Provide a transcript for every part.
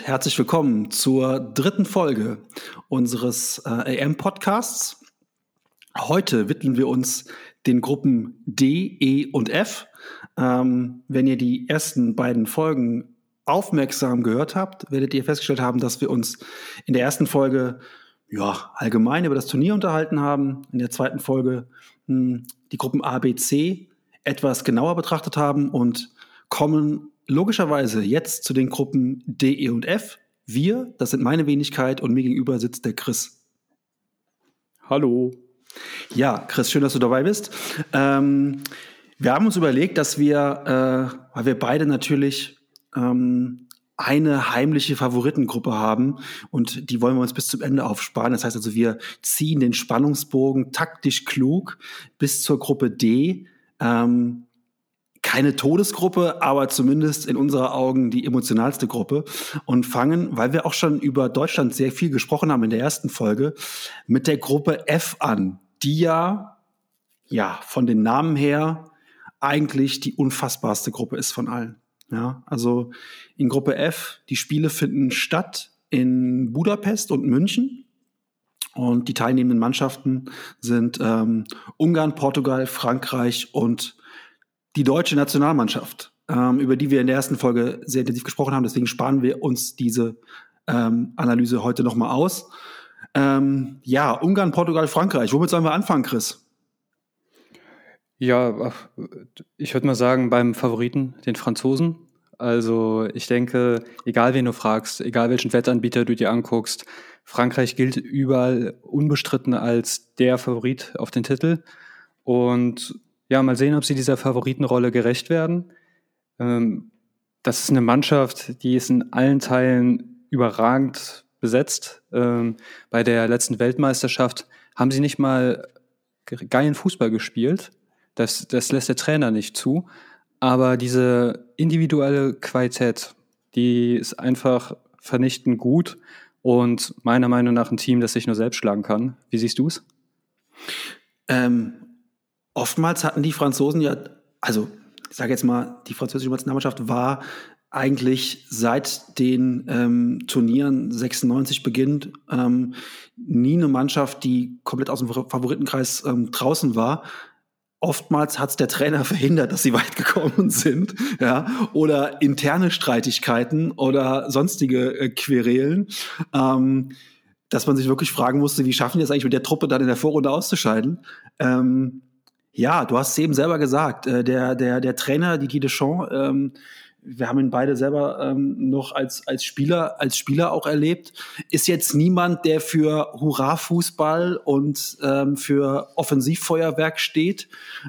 Herzlich willkommen zur dritten Folge unseres äh, AM-Podcasts. Heute widmen wir uns den Gruppen D, E und F. Ähm, wenn ihr die ersten beiden Folgen aufmerksam gehört habt, werdet ihr festgestellt haben, dass wir uns in der ersten Folge ja, allgemein über das Turnier unterhalten haben, in der zweiten Folge mh, hm, die Gruppen A, B, C etwas genauer betrachtet haben und kommen logischerweise jetzt zu den Gruppen D, E und F. Wir, das sind meine Wenigkeit und mir gegenüber sitzt der Chris. Hallo. Ja, Chris, schön, dass du dabei bist. Ähm, wir haben uns überlegt, dass wir, äh, weil wir beide natürlich ähm, eine heimliche Favoritengruppe haben und die wollen wir uns bis zum Ende aufsparen. Das heißt also, wir ziehen den Spannungsbogen taktisch klug bis zur Gruppe D. Ähm, keine Todesgruppe, aber zumindest in unserer Augen die emotionalste Gruppe und fangen, weil wir auch schon über Deutschland sehr viel gesprochen haben in der ersten Folge, mit der Gruppe F an, die ja, ja, von den Namen her eigentlich die unfassbarste Gruppe ist von allen. Ja, also in Gruppe F, die Spiele finden statt in Budapest und München. Und die teilnehmenden Mannschaften sind ähm, Ungarn, Portugal, Frankreich und die deutsche Nationalmannschaft, ähm, über die wir in der ersten Folge sehr intensiv gesprochen haben. Deswegen sparen wir uns diese ähm, Analyse heute nochmal aus. Ähm, ja, Ungarn, Portugal, Frankreich. Womit sollen wir anfangen, Chris? Ja, ich würde mal sagen, beim Favoriten, den Franzosen. Also ich denke, egal wen du fragst, egal welchen Wettanbieter du dir anguckst, Frankreich gilt überall unbestritten als der Favorit auf den Titel. Und ja, mal sehen, ob sie dieser Favoritenrolle gerecht werden. Ähm, das ist eine Mannschaft, die ist in allen Teilen überragend besetzt. Ähm, bei der letzten Weltmeisterschaft haben sie nicht mal geilen Fußball gespielt. Das, das lässt der Trainer nicht zu. Aber diese individuelle Qualität, die ist einfach vernichtend gut und meiner Meinung nach ein Team, das sich nur selbst schlagen kann. Wie siehst du es? Ähm, oftmals hatten die Franzosen ja, also ich sage jetzt mal, die französische Nationalmannschaft war eigentlich seit den ähm, Turnieren 96 beginnt ähm, nie eine Mannschaft, die komplett aus dem Favoritenkreis ähm, draußen war. Oftmals hat es der Trainer verhindert, dass sie weit gekommen sind, ja, oder interne Streitigkeiten oder sonstige äh, Querelen. Ähm, dass man sich wirklich fragen musste, wie schaffen die es eigentlich mit der Truppe dann in der Vorrunde auszuscheiden? Ähm, ja, du hast es eben selber gesagt. Äh, der, der, der Trainer, Didier Deschamps, ähm, wir haben ihn beide selber ähm, noch als, als Spieler, als Spieler auch erlebt, ist jetzt niemand, der für Hurra-Fußball und ähm, für Offensivfeuerwerk steht,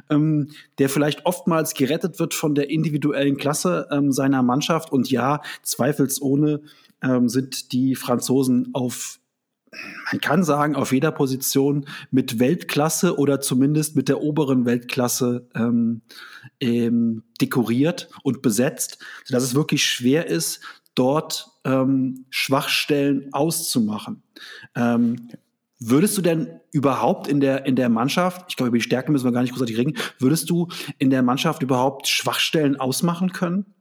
ähm, der vielleicht oftmals gerettet wird von der individuellen Klasse ähm, seiner Mannschaft. Und ja, zweifelsohne ähm, sind die Franzosen auf man kann sagen, auf jeder Position mit Weltklasse oder zumindest mit der oberen Weltklasse ähm, ähm, dekoriert und besetzt, sodass es wirklich schwer ist, dort ähm, Schwachstellen auszumachen. Ähm, würdest du denn überhaupt in der, in der Mannschaft, ich glaube, über die Stärke müssen wir gar nicht großartig reden, würdest du in der Mannschaft überhaupt Schwachstellen ausmachen können?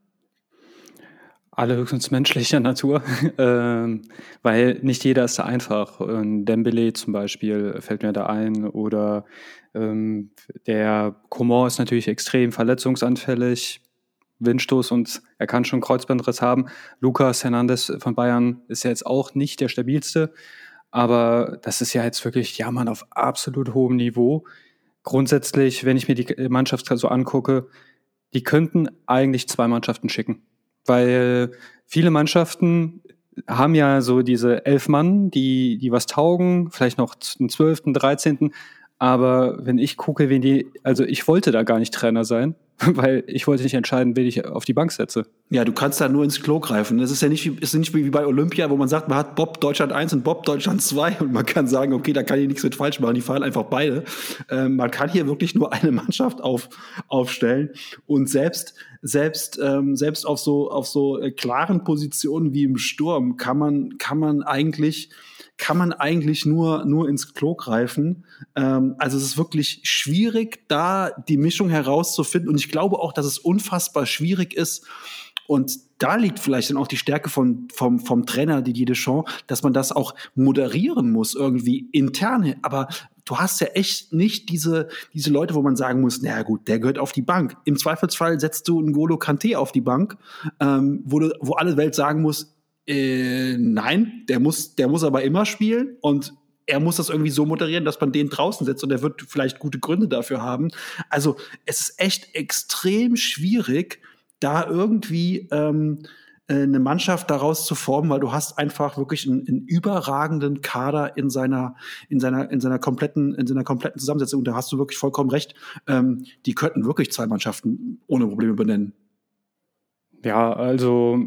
Alle höchstens menschlicher Natur, ähm, weil nicht jeder ist da einfach. Dembele zum Beispiel fällt mir da ein oder ähm, der Coman ist natürlich extrem verletzungsanfällig, Windstoß und er kann schon Kreuzbandriss haben. Lucas Hernandez von Bayern ist ja jetzt auch nicht der stabilste, aber das ist ja jetzt wirklich Jammern auf absolut hohem Niveau. Grundsätzlich, wenn ich mir die Mannschaft so angucke, die könnten eigentlich zwei Mannschaften schicken weil viele Mannschaften haben ja so diese elf Mann, die, die was taugen, vielleicht noch einen zwölften, dreizehnten. Aber wenn ich gucke, wen die, also ich wollte da gar nicht Trainer sein, weil ich wollte nicht entscheiden, wen ich auf die Bank setze. Ja, du kannst da nur ins Klo greifen. Das ist ja nicht, ist nicht wie bei Olympia, wo man sagt, man hat Bob Deutschland 1 und Bob Deutschland 2 und man kann sagen, okay, da kann ich nichts mit falsch machen, die fallen einfach beide. Ähm, man kann hier wirklich nur eine Mannschaft auf, aufstellen und selbst, selbst, ähm, selbst auf so, auf so äh, klaren Positionen wie im Sturm kann man, kann man eigentlich, kann man eigentlich nur, nur ins Klo greifen. Ähm, also es ist wirklich schwierig, da die Mischung herauszufinden. Und ich glaube auch, dass es unfassbar schwierig ist, Und da liegt vielleicht dann auch die Stärke von, vom, vom Trainer Didier Deschamps, dass man das auch moderieren muss, irgendwie interne. Aber du hast ja echt nicht diese, diese Leute, wo man sagen muss, naja gut, der gehört auf die Bank. Im Zweifelsfall setzt du einen Golo Kante auf die Bank, ähm, wo, du, wo alle Welt sagen muss, äh, nein, der muss, der muss aber immer spielen und er muss das irgendwie so moderieren, dass man den draußen setzt und er wird vielleicht gute Gründe dafür haben. Also es ist echt extrem schwierig, da irgendwie ähm, äh, eine Mannschaft daraus zu formen, weil du hast einfach wirklich einen, einen, überragenden Kader in seiner, in seiner, in seiner kompletten, in seiner kompletten Zusammensetzung. Und da hast du wirklich vollkommen recht. Ähm, die könnten wirklich zwei Mannschaften ohne Probleme benennen. Ja, also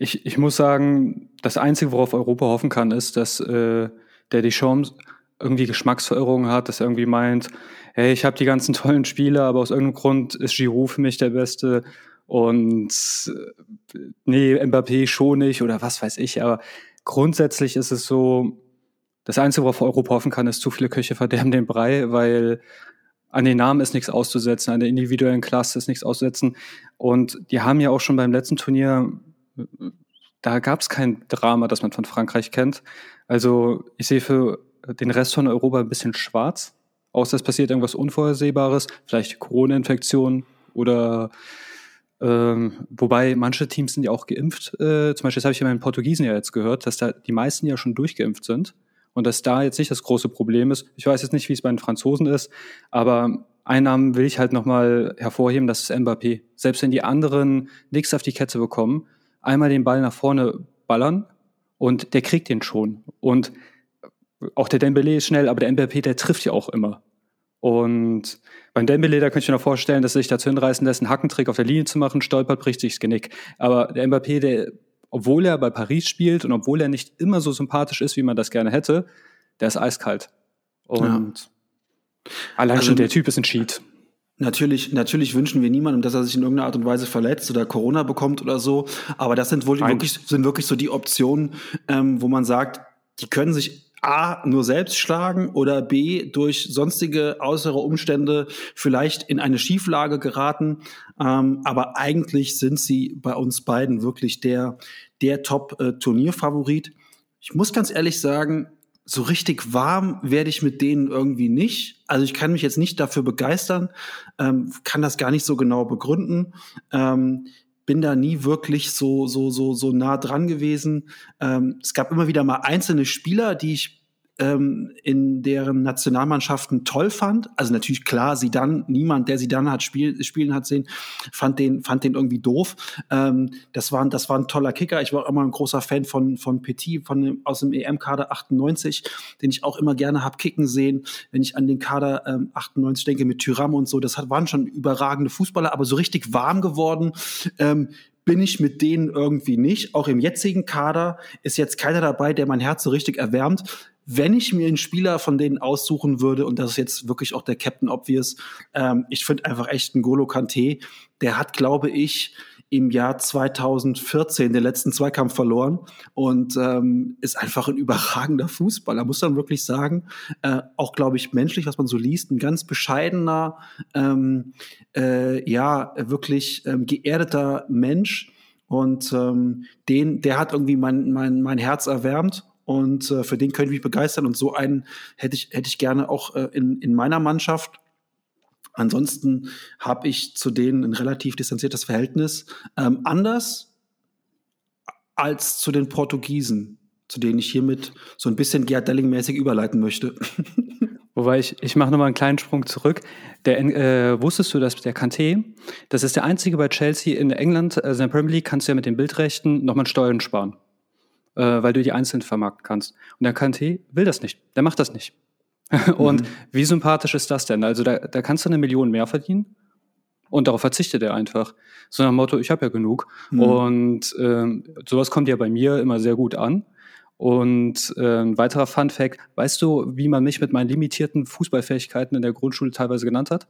ich, ich muss sagen, das Einzige, worauf Europa hoffen kann, ist, dass äh, der Deschamps irgendwie Geschmacksverirrungen hat, dass er irgendwie meint, hey, ich habe die ganzen tollen Spiele, aber aus irgendeinem Grund ist Giroud für mich der Beste und äh, nee, Mbappé schon nicht oder was weiß ich. Aber grundsätzlich ist es so, das Einzige, worauf Europa hoffen kann, ist, zu viele Köche verderben den Brei, weil an den Namen ist nichts auszusetzen, an der individuellen Klasse ist nichts auszusetzen. Und die haben ja auch schon beim letzten Turnier, da gab es kein Drama, das man von Frankreich kennt. Also ich sehe für den Rest von Europa ein bisschen schwarz. Außer es passiert irgendwas Unvorhersehbares, vielleicht Corona-Infektion oder ähm, wobei manche Teams sind ja auch geimpft. Äh, zum Beispiel, das habe ich ja meinen Portugiesen ja jetzt gehört, dass da die meisten ja schon durchgeimpft sind und dass da jetzt nicht das große Problem ist. Ich weiß jetzt nicht, wie es bei den Franzosen ist, aber einen Namen will ich halt nochmal hervorheben, das ist Mbappé. Selbst wenn die anderen nichts auf die Kette bekommen, einmal den Ball nach vorne ballern und der kriegt den schon. Und auch der Dembele ist schnell, aber der Mbappé, der trifft ja auch immer. Und beim Dembele, da könnte ich mir noch vorstellen, dass er sich dazu hinreißen lässt, einen Hackentrick auf der Linie zu machen, stolpert, bricht sich das Genick. Aber der Mbappé, der, obwohl er bei Paris spielt und obwohl er nicht immer so sympathisch ist, wie man das gerne hätte, der ist eiskalt. Und ja. allein also, schon der Typ ist ein Cheat. Natürlich, natürlich wünschen wir niemandem, dass er sich in irgendeiner Art und Weise verletzt oder Corona bekommt oder so. Aber das sind wohl wirklich, sind wirklich so die Optionen, ähm, wo man sagt, die können sich A, nur selbst schlagen oder B, durch sonstige äußere Umstände vielleicht in eine Schieflage geraten. Ähm, aber eigentlich sind sie bei uns beiden wirklich der, der Top-Turnierfavorit. Ich muss ganz ehrlich sagen, so richtig warm werde ich mit denen irgendwie nicht. Also ich kann mich jetzt nicht dafür begeistern, ähm, kann das gar nicht so genau begründen. Ähm, bin da nie wirklich so, so, so, so nah dran gewesen. Ähm, es gab immer wieder mal einzelne Spieler, die ich ähm, in deren Nationalmannschaften toll fand. Also natürlich klar, sie dann niemand, der sie dann hat spiel, spielen hat sehen, fand den fand den irgendwie doof. Ähm, das war das war ein toller Kicker. Ich war auch immer ein großer Fan von von Petit von dem, aus dem EM-Kader 98, den ich auch immer gerne hab kicken sehen. Wenn ich an den Kader ähm, 98 denke mit Tyram und so, das hat, waren schon überragende Fußballer, aber so richtig warm geworden. Ähm, bin ich mit denen irgendwie nicht. Auch im jetzigen Kader ist jetzt keiner dabei, der mein Herz so richtig erwärmt wenn ich mir einen Spieler von denen aussuchen würde, und das ist jetzt wirklich auch der Captain Obvious, ähm, ich finde einfach echt einen Golo Kante, der hat, glaube ich, im Jahr 2014 den letzten Zweikampf verloren und ähm, ist einfach ein überragender Fußballer, muss man wirklich sagen. Äh, auch, glaube ich, menschlich, was man so liest, ein ganz bescheidener, ähm, äh, ja, wirklich ähm, geerdeter Mensch. Und ähm, den, der hat irgendwie mein, mein, mein Herz erwärmt und äh, für den könnte ich mich begeistern. Und so einen hätte ich, hätte ich gerne auch äh, in, in meiner Mannschaft. Ansonsten habe ich zu denen ein relativ distanziertes Verhältnis. Ähm, anders als zu den Portugiesen, zu denen ich hiermit so ein bisschen Gerd Delling-mäßig überleiten möchte. Wobei ich, ich mache nochmal einen kleinen Sprung zurück. Der, äh, wusstest du, dass der Kanté, das ist der einzige bei Chelsea in England, also in der Premier League kannst du ja mit den Bildrechten nochmal Steuern sparen äh, weil du die einzeln vermarkten kannst. Und der KNT will das nicht. Der macht das nicht. und mhm. wie sympathisch ist das denn? Also da, da kannst du eine Million mehr verdienen und darauf verzichtet er einfach. So nach dem Motto, ich habe ja genug. Mhm. Und ähm, sowas kommt ja bei mir immer sehr gut an. Und äh, ein weiterer Fun Fact, weißt du, wie man mich mit meinen limitierten Fußballfähigkeiten in der Grundschule teilweise genannt hat?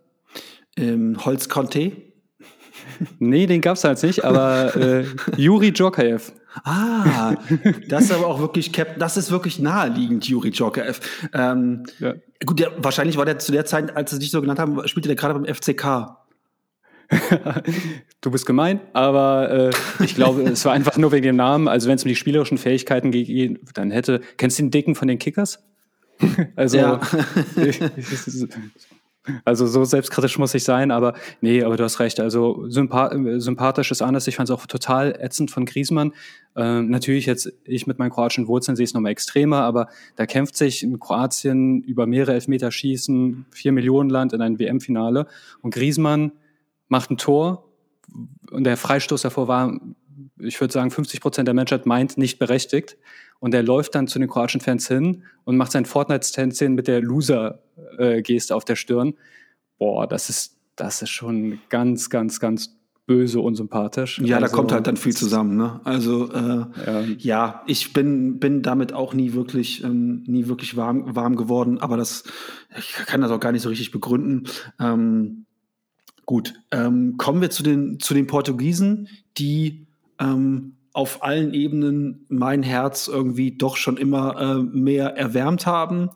Ähm, Holz Conte? nee, den gab's halt nicht, aber äh, Juri Djokaev. Ah, das ist aber auch wirklich, das ist wirklich naheliegend, Juri Djokaev. Ähm, ja. Gut, der, wahrscheinlich war der zu der Zeit, als sie dich so genannt haben, spielte der gerade beim FCK. du bist gemein, aber äh, ich glaube, es war einfach nur wegen dem Namen. Also wenn es um die spielerischen Fähigkeiten geht, dann hätte. Kennst du den Dicken von den Kickers? also ja. Also so selbstkritisch muss ich sein, aber nee, aber du hast recht. Also sympath sympathisch ist anders. Ich fand es auch total ätzend von Griesmann. Ähm, natürlich jetzt ich mit meinen kroatischen Wurzeln sehe es nochmal extremer, aber da kämpft sich in Kroatien über mehrere Elfmeterschießen, vier Millionen Land in ein WM-Finale und Griesmann macht ein Tor und der Freistoß davor war, ich würde sagen, 50 Prozent der Menschheit meint nicht berechtigt. Und er läuft dann zu den kroatischen Fans hin und macht sein Fortnite-Tänzchen mit der Loser-Geste auf der Stirn. Boah, das ist, das ist schon ganz, ganz, ganz böse unsympathisch. Ja, also, da kommt halt dann viel zusammen. Ne? Also äh, ja. ja. ich bin, bin damit auch nie wirklich, ähm, nie wirklich warm, warm geworden, aber das, ich kann das auch gar nicht so richtig begründen. Ähm, gut, ähm, kommen wir zu den, zu den Portugiesen, die ähm, auf allen Ebenen mein Herz irgendwie doch schon immer äh, mehr erwärmt haben.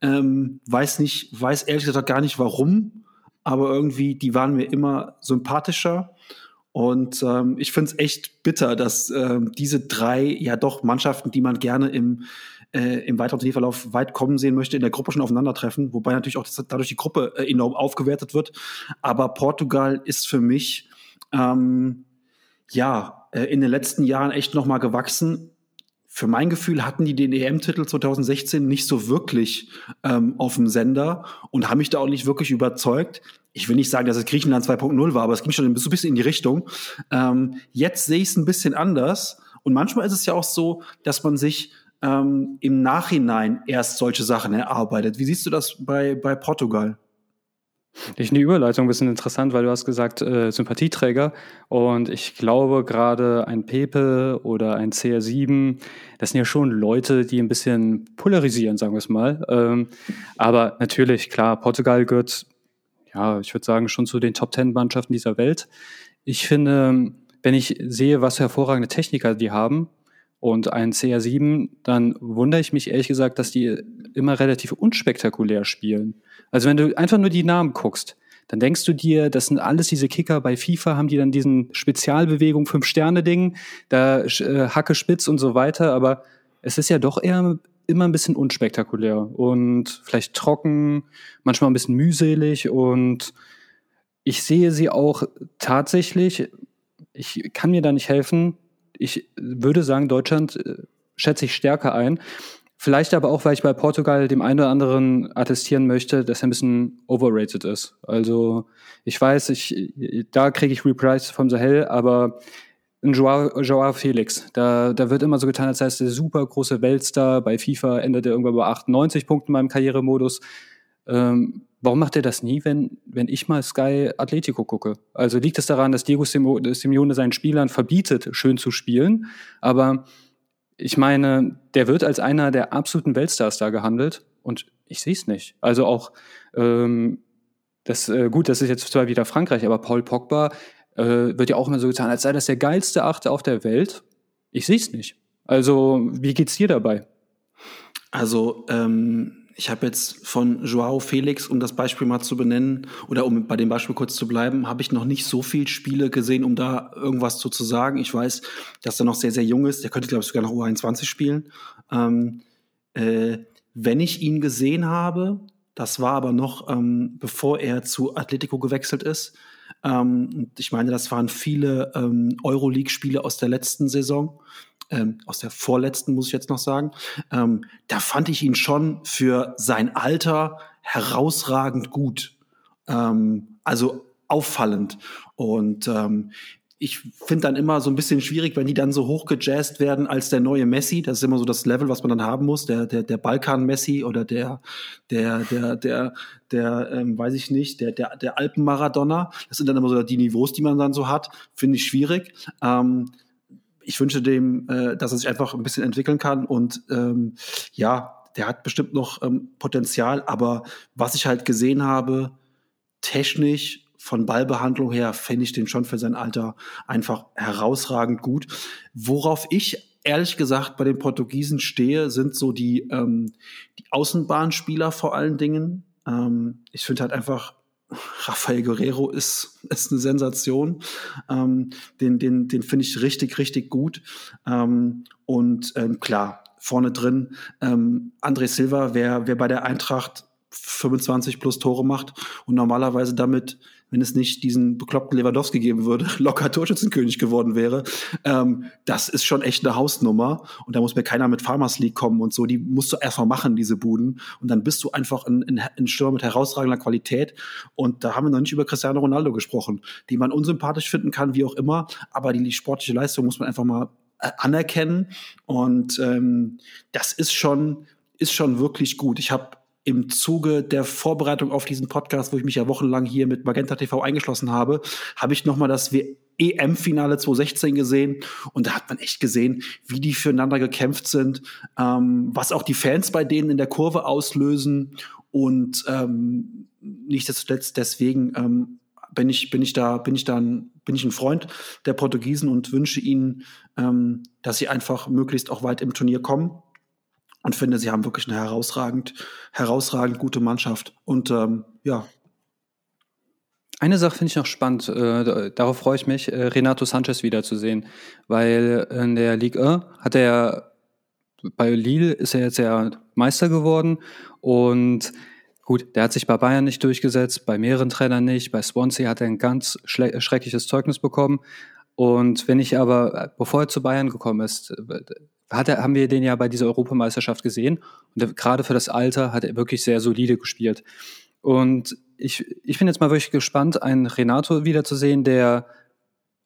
Ähm, weiß nicht, weiß ehrlich gesagt gar nicht warum, aber irgendwie, die waren mir immer sympathischer. Und ähm, ich finde es echt bitter, dass ähm, diese drei ja doch Mannschaften, die man gerne im, äh, im weiteren Turnierverlauf weit kommen sehen möchte, in der Gruppe schon aufeinandertreffen, wobei natürlich auch dadurch die Gruppe äh, enorm aufgewertet wird. Aber Portugal ist für mich ähm, ja äh, in den letzten Jahren echt noch mal gewachsen. Für mein Gefühl hatten die den EM-Titel 2016 nicht so wirklich ähm, auf dem Sender und haben mich da auch nicht wirklich überzeugt. Ich will nicht sagen, dass es Griechenland 2.0 war, aber es ging schon so ein bisschen in die Richtung. Ähm, jetzt sehe ich es ein bisschen anders. Und manchmal ist es ja auch so, dass man sich ähm, im Nachhinein erst solche Sachen erarbeitet. Wie siehst du das bei, bei Portugal? Ich finde die Überleitung ein bisschen interessant, weil du hast gesagt, äh, Sympathieträger. Und ich glaube, gerade ein Pepe oder ein CR7, das sind ja schon Leute, die ein bisschen polarisieren, sagen wir es mal. Ähm, aber natürlich, klar, Portugal gehört, ja, ich würde sagen, schon zu den Top Ten Mannschaften dieser Welt. Ich finde, wenn ich sehe, was für hervorragende Techniker die haben, und ein CR7, dann wundere ich mich ehrlich gesagt, dass die immer relativ unspektakulär spielen. Also wenn du einfach nur die Namen guckst, dann denkst du dir, das sind alles diese Kicker. Bei FIFA, haben die dann diesen Spezialbewegung Fünf-Sterne-Ding, da äh, Hacke spitz und so weiter, aber es ist ja doch eher immer ein bisschen unspektakulär und vielleicht trocken, manchmal ein bisschen mühselig. Und ich sehe sie auch tatsächlich, ich kann mir da nicht helfen, ich würde sagen, Deutschland äh, schätze ich stärker ein. Vielleicht aber auch, weil ich bei Portugal dem einen oder anderen attestieren möchte, dass er ein bisschen overrated ist. Also ich weiß, ich, da kriege ich Reprise vom Sahel, aber ein Joao, Joao Felix, da, da wird immer so getan, als sei es der super große Weltstar. Bei FIFA endet er irgendwann bei 98 Punkten in meinem Karrieremodus. Ähm, warum macht er das nie, wenn, wenn ich mal Sky Atletico gucke? Also liegt es daran, dass Diego Simeone seinen Spielern verbietet, schön zu spielen, aber ich meine, der wird als einer der absoluten Weltstars da gehandelt und ich sehe es nicht. Also auch, ähm, das, äh, gut, das ist jetzt zwar wieder Frankreich, aber Paul Pogba äh, wird ja auch immer so getan, als sei das der geilste Achte auf der Welt. Ich sehe es nicht. Also, wie geht's dir dabei? Also, ähm, ich habe jetzt von Joao Felix, um das Beispiel mal zu benennen, oder um bei dem Beispiel kurz zu bleiben, habe ich noch nicht so viel Spiele gesehen, um da irgendwas zu, zu sagen. Ich weiß, dass er noch sehr, sehr jung ist. Der könnte, glaube ich, sogar noch U21 spielen. Ähm, äh, wenn ich ihn gesehen habe, das war aber noch, ähm, bevor er zu Atletico gewechselt ist. Ähm, ich meine, das waren viele ähm, Euroleague-Spiele aus der letzten Saison ähm, aus der vorletzten, muss ich jetzt noch sagen, ähm, da fand ich ihn schon für sein Alter herausragend gut. Ähm, also auffallend. Und ähm, ich finde dann immer so ein bisschen schwierig, wenn die dann so hochgejazzt werden als der neue Messi. Das ist immer so das Level, was man dann haben muss. Der, der, der Balkan-Messi oder der, der, der, der, der, ähm, weiß ich nicht, der, der, der Alpen-Maradona. Das sind dann immer so die Niveaus, die man dann so hat. Finde ich schwierig. Ähm, ich wünsche dem, äh, dass er sich einfach ein bisschen entwickeln kann und ähm, ja, der hat bestimmt noch ähm, Potenzial, aber was ich halt gesehen habe, technisch von Ballbehandlung her, fände ich den schon für sein Alter einfach herausragend gut. Worauf ich ehrlich gesagt bei den Portugiesen stehe, sind so die, ähm, die Außenbahnspieler vor allen Dingen. Ähm, ich finde halt einfach Rafael Guerrero ist, ist eine Sensation. Ähm, den den, den finde ich richtig, richtig gut. Ähm, und ähm, klar, vorne drin, ähm, André Silva, wer, wer bei der Eintracht 25 plus Tore macht und normalerweise damit, wenn es nicht diesen bekloppten Lewandowski geben würde, locker Torschützenkönig geworden wäre. Ähm, das ist schon echt eine Hausnummer. Und da muss mir keiner mit Farmers League kommen und so. Die musst du erstmal machen, diese Buden. Und dann bist du einfach ein, ein, ein Stürmer mit herausragender Qualität. Und da haben wir noch nicht über Cristiano Ronaldo gesprochen, die man unsympathisch finden kann, wie auch immer. Aber die sportliche Leistung muss man einfach mal äh, anerkennen. Und ähm, das ist schon, ist schon wirklich gut. Ich habe im Zuge der Vorbereitung auf diesen Podcast, wo ich mich ja wochenlang hier mit Magenta TV eingeschlossen habe, habe ich nochmal das EM-Finale 2016 gesehen. Und da hat man echt gesehen, wie die füreinander gekämpft sind, ähm, was auch die Fans bei denen in der Kurve auslösen. Und ähm, nicht zuletzt deswegen ähm, bin ich bin ich da bin ich dann bin ich ein Freund der Portugiesen und wünsche ihnen, ähm, dass sie einfach möglichst auch weit im Turnier kommen und finde, sie haben wirklich eine herausragend, herausragend gute Mannschaft. Und ähm, ja. Eine Sache finde ich noch spannend, äh, darauf freue ich mich, äh, Renato Sanchez wiederzusehen, weil in der Ligue 1 hat er bei Lille ist er jetzt ja Meister geworden und gut, der hat sich bei Bayern nicht durchgesetzt, bei mehreren Trainern nicht, bei Swansea hat er ein ganz schreckliches Zeugnis bekommen. Und wenn ich aber, bevor er zu Bayern gekommen ist, hat er, haben wir den ja bei dieser Europameisterschaft gesehen. Und gerade für das Alter hat er wirklich sehr solide gespielt. Und ich, ich bin jetzt mal wirklich gespannt, einen Renato wiederzusehen, der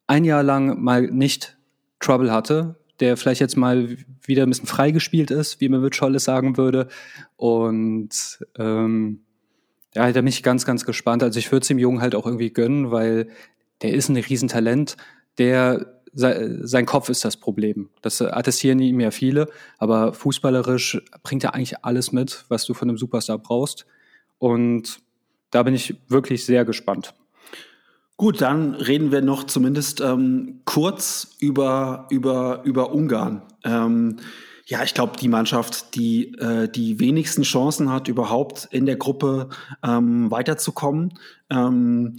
ein Jahr lang mal nicht Trouble hatte, der vielleicht jetzt mal wieder ein bisschen freigespielt ist, wie man mit Scholle sagen würde. Und ähm, ja, da bin ich ganz, ganz gespannt. Also ich würde es dem Jungen halt auch irgendwie gönnen, weil der ist ein Riesentalent, der sein Kopf ist das Problem. Das attestieren ihm ja viele, aber fußballerisch bringt er eigentlich alles mit, was du von einem Superstar brauchst. Und da bin ich wirklich sehr gespannt. Gut, dann reden wir noch zumindest ähm, kurz über, über, über Ungarn. Ähm, ja, ich glaube, die Mannschaft, die äh, die wenigsten Chancen hat, überhaupt in der Gruppe ähm, weiterzukommen. Ähm,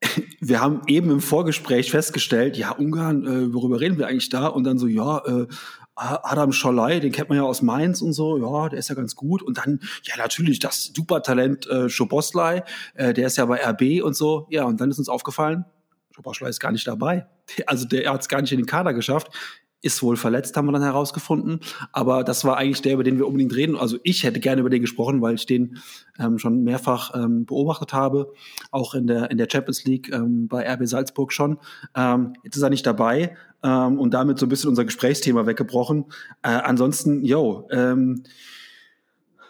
wir haben eben im Vorgespräch festgestellt, ja, Ungarn, äh, worüber reden wir eigentlich da? Und dann so, ja, äh, Adam Scholei, den kennt man ja aus Mainz und so, ja, der ist ja ganz gut. Und dann, ja, natürlich das Supertalent äh, Schoboslai, äh, der ist ja bei RB und so. Ja, und dann ist uns aufgefallen, Schoboslai ist gar nicht dabei. Also der hat es gar nicht in den Kader geschafft ist wohl verletzt, haben wir dann herausgefunden. Aber das war eigentlich der, über den wir unbedingt reden. Also ich hätte gerne über den gesprochen, weil ich den ähm, schon mehrfach ähm, beobachtet habe, auch in der, in der Champions League ähm, bei RB Salzburg schon. Ähm, jetzt ist er nicht dabei ähm, und damit so ein bisschen unser Gesprächsthema weggebrochen. Äh, ansonsten, yo, ähm,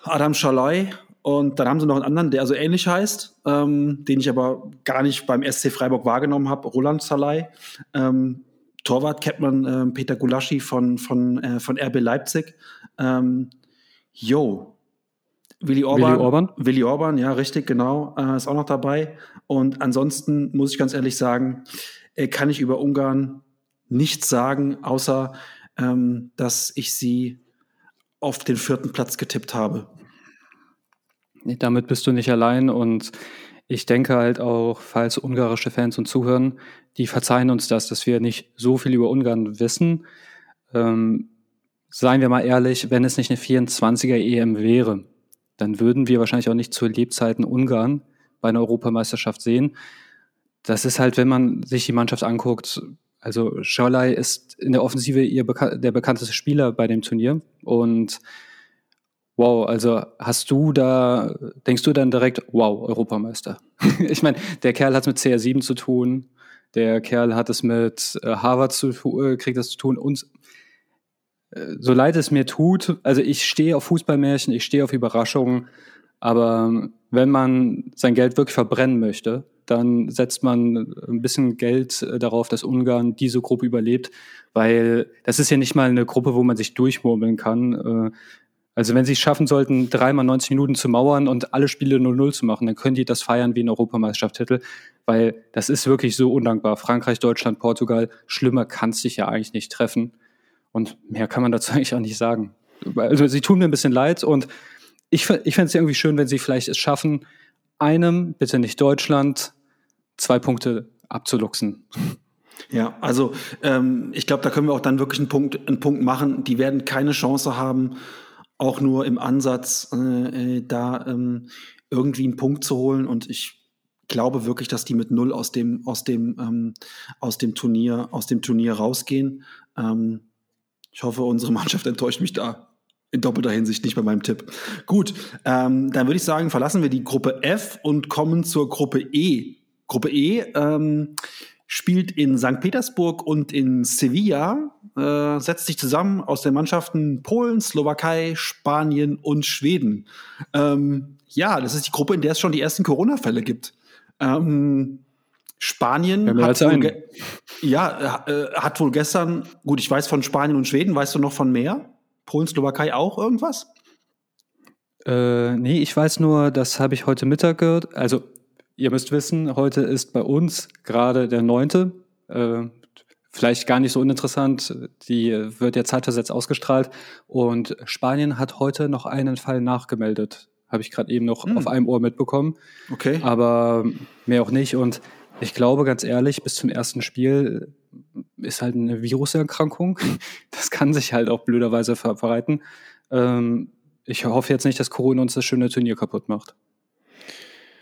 Adam Schalai und dann haben sie noch einen anderen, der so ähnlich heißt, ähm, den ich aber gar nicht beim SC Freiburg wahrgenommen habe, Roland Salai. Ähm, Torwart kennt man äh, Peter Gulaschi von, von, äh, von RB Leipzig. Ähm, yo, Willi Orban, Willi Orban. Willi Orban, ja, richtig, genau, äh, ist auch noch dabei. Und ansonsten muss ich ganz ehrlich sagen, äh, kann ich über Ungarn nichts sagen, außer ähm, dass ich sie auf den vierten Platz getippt habe. Damit bist du nicht allein und ich denke halt auch, falls ungarische Fans uns zuhören, die verzeihen uns das, dass wir nicht so viel über Ungarn wissen. Ähm, seien wir mal ehrlich, wenn es nicht eine 24er EM wäre, dann würden wir wahrscheinlich auch nicht zu Lebzeiten Ungarn bei einer Europameisterschaft sehen. Das ist halt, wenn man sich die Mannschaft anguckt, also Scholai ist in der Offensive ihr Beka der bekannteste Spieler bei dem Turnier und Wow, also hast du da, denkst du dann direkt, wow, Europameister? ich meine, der Kerl hat es mit CR7 zu tun, der Kerl hat es mit äh, Harvard zu äh, kriegt das zu tun und äh, so leid es mir tut, also ich stehe auf Fußballmärchen, ich stehe auf Überraschungen, aber wenn man sein Geld wirklich verbrennen möchte, dann setzt man ein bisschen Geld äh, darauf, dass Ungarn diese Gruppe überlebt, weil das ist ja nicht mal eine Gruppe, wo man sich durchmurmeln kann. Also wenn sie es schaffen sollten, dreimal 90 Minuten zu mauern und alle Spiele 0-0 zu machen, dann können die das feiern wie ein Europameisterschaftstitel, weil das ist wirklich so undankbar. Frankreich, Deutschland, Portugal, schlimmer kann es sich ja eigentlich nicht treffen. Und mehr kann man dazu eigentlich auch nicht sagen. Also sie tun mir ein bisschen leid und ich, ich fände es irgendwie schön, wenn sie vielleicht es schaffen, einem, bitte nicht Deutschland, zwei Punkte abzuluxen. Ja, also ähm, ich glaube, da können wir auch dann wirklich einen Punkt, einen Punkt machen. Die werden keine Chance haben, auch nur im Ansatz äh, äh, da ähm, irgendwie einen Punkt zu holen. Und ich glaube wirklich, dass die mit null aus dem, aus dem, ähm, aus dem Turnier, aus dem Turnier rausgehen. Ähm, ich hoffe, unsere Mannschaft enttäuscht mich da in doppelter Hinsicht nicht bei meinem Tipp. Gut, ähm, dann würde ich sagen, verlassen wir die Gruppe F und kommen zur Gruppe E. Gruppe E ähm, spielt in St. Petersburg und in Sevilla, äh, setzt sich zusammen aus den Mannschaften Polen, Slowakei, Spanien und Schweden. Ähm, ja, das ist die Gruppe, in der es schon die ersten Corona-Fälle gibt. Ähm, Spanien ja, hat, wohl ja, äh, hat wohl gestern, gut, ich weiß von Spanien und Schweden, weißt du noch von mehr? Polen, Slowakei auch irgendwas? Äh, nee, ich weiß nur, das habe ich heute Mittag gehört. Also, ihr müsst wissen, heute ist bei uns gerade der neunte. Äh, vielleicht gar nicht so uninteressant. Die wird ja zeitversetzt ausgestrahlt. Und Spanien hat heute noch einen Fall nachgemeldet. Habe ich gerade eben noch hm. auf einem Ohr mitbekommen. Okay. Aber mehr auch nicht. Und ich glaube, ganz ehrlich, bis zum ersten Spiel ist halt eine Viruserkrankung. Das kann sich halt auch blöderweise verbreiten. Ähm, ich hoffe jetzt nicht, dass Corona uns das schöne Turnier kaputt macht.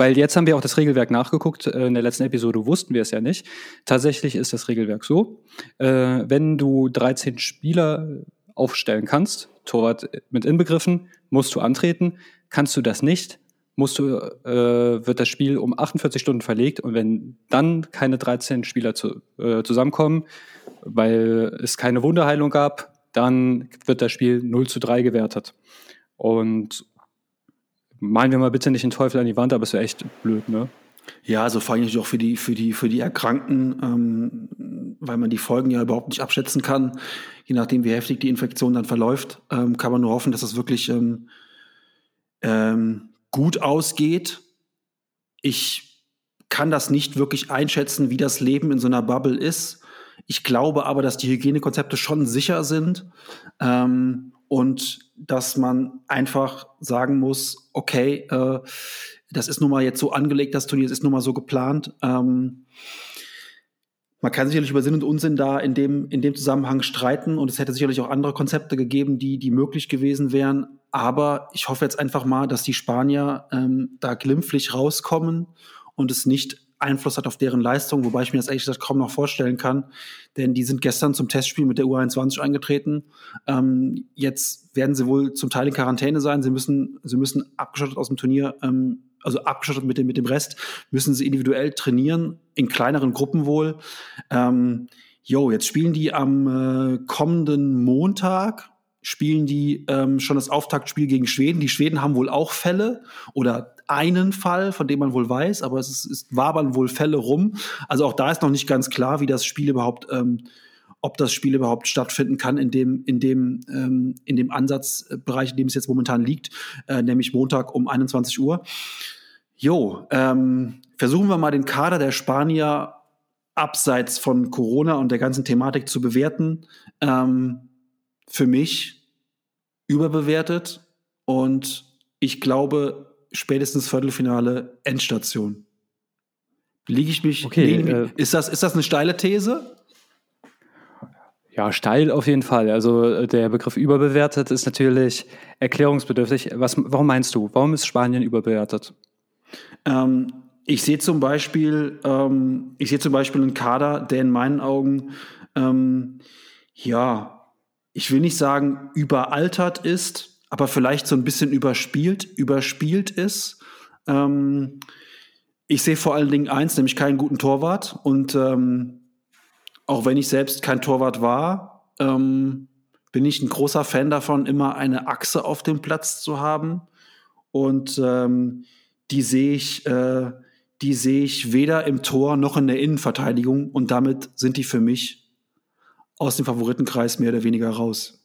Weil jetzt haben wir auch das Regelwerk nachgeguckt. Äh, in der letzten Episode wussten wir es ja nicht. Tatsächlich ist das Regelwerk so, äh, wenn du 13 Spieler aufstellen kannst, Torwart mit inbegriffen, musst du antreten. Kannst du das nicht, musst du, äh, wird das Spiel um 48 Stunden verlegt und wenn dann keine 13 Spieler zu, zusammenkommen, weil es keine Wunderheilung gab, dann wird das Spiel 0 zu 3 gewertet. Und malen wir mal bitte nicht den Teufel an die Wand, aber es wäre echt blöd, ne? Ja, also vor allem natürlich auch für die, für die, für die Erkrankten, ähm, weil man die Folgen ja überhaupt nicht abschätzen kann. Je nachdem, wie heftig die Infektion dann verläuft, ähm, kann man nur hoffen, dass das wirklich ähm, ähm, gut ausgeht. Ich kann das nicht wirklich einschätzen, wie das Leben in so einer Bubble ist. Ich glaube aber, dass die Hygienekonzepte schon sicher sind ähm, und dass man einfach sagen muss, okay, äh, das ist nun mal jetzt so angelegt, das Turnier, das ist nun mal so geplant. Ähm, man kann sicherlich über Sinn und Unsinn da in dem, in dem Zusammenhang streiten und es hätte sicherlich auch andere Konzepte gegeben, die, die möglich gewesen wären. Aber ich hoffe jetzt einfach mal, dass die Spanier ähm, da glimpflich rauskommen und es nicht Einfluss hat auf deren Leistung, wobei ich mir das ehrlich gesagt kaum noch vorstellen kann, denn die sind gestern zum Testspiel mit der U21 eingetreten. Ähm, jetzt werden sie wohl zum Teil in Quarantäne sein. Sie müssen, sie müssen abgeschottet aus dem Turnier ähm, also abgeschottet mit dem, mit dem Rest, müssen sie individuell trainieren, in kleineren Gruppen wohl. Ähm, jetzt spielen die am äh, kommenden Montag, spielen die ähm, schon das Auftaktspiel gegen Schweden. Die Schweden haben wohl auch Fälle oder einen Fall, von dem man wohl weiß, aber es, ist, es wabern wohl Fälle rum. Also auch da ist noch nicht ganz klar, wie das Spiel überhaupt ähm, ob das Spiel überhaupt stattfinden kann in dem, in dem, ähm, in dem Ansatzbereich, in dem es jetzt momentan liegt, äh, nämlich Montag um 21 Uhr. Jo, ähm, versuchen wir mal den Kader der Spanier abseits von Corona und der ganzen Thematik zu bewerten. Ähm, für mich überbewertet und ich glaube spätestens Viertelfinale Endstation. Liege ich mich? Okay, äh, ist das ist das eine steile These? Ja, steil auf jeden Fall. Also äh, der Begriff überbewertet ist natürlich erklärungsbedürftig. Was, warum meinst du? Warum ist Spanien überbewertet? Ähm, ich sehe zum Beispiel, ähm, ich sehe zum Beispiel einen Kader, der in meinen Augen, ähm, ja, ich will nicht sagen überaltert ist, aber vielleicht so ein bisschen überspielt, überspielt ist. Ähm, ich sehe vor allen Dingen eins, nämlich keinen guten Torwart und ähm, auch wenn ich selbst kein Torwart war, ähm, bin ich ein großer Fan davon, immer eine Achse auf dem Platz zu haben. Und ähm, die sehe ich, äh, die sehe ich weder im Tor noch in der Innenverteidigung. Und damit sind die für mich aus dem Favoritenkreis mehr oder weniger raus.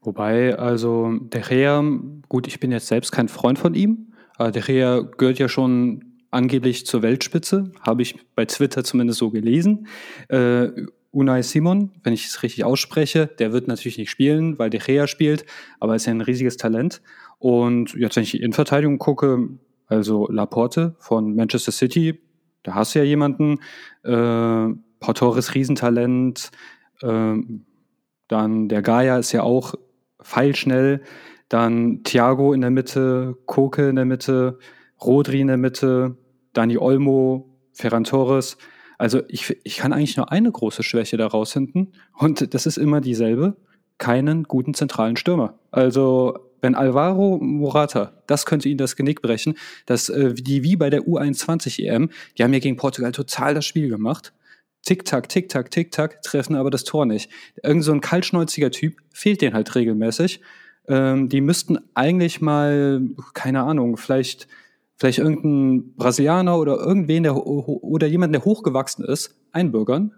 Wobei, also der Gea, gut, ich bin jetzt selbst kein Freund von ihm, aber der Gea gehört ja schon angeblich zur Weltspitze, habe ich bei Twitter zumindest so gelesen. Äh, Unai Simon, wenn ich es richtig ausspreche, der wird natürlich nicht spielen, weil De Gea spielt, aber ist ja ein riesiges Talent. Und jetzt, wenn ich die Innenverteidigung gucke, Also Laporte von Manchester City, da hast du ja jemanden. Äh, Pau Torres Riesentalent. Äh, dann der Gaia ist ja auch feilschnell. Dann Thiago in der Mitte, Koke in der Mitte, Rodri in der Mitte, Dani Olmo, Ferran Torres. Also ich, ich kann eigentlich nur eine große Schwäche daraus hinten und das ist immer dieselbe. Keinen guten zentralen Stürmer. Also wenn Alvaro Morata, das könnte ihn das Genick brechen, dass äh, die wie bei der U21 EM, die haben ja gegen Portugal total das Spiel gemacht. Tick-Tack, Tick-Tack, Tick-Tack, treffen aber das Tor nicht. Irgend so ein kaltschnäuziger Typ fehlt den halt regelmäßig. Ähm, die müssten eigentlich mal, keine Ahnung, vielleicht, vielleicht irgendein Brasilianer oder irgendwen, der, oder jemand, der hochgewachsen ist, einbürgern,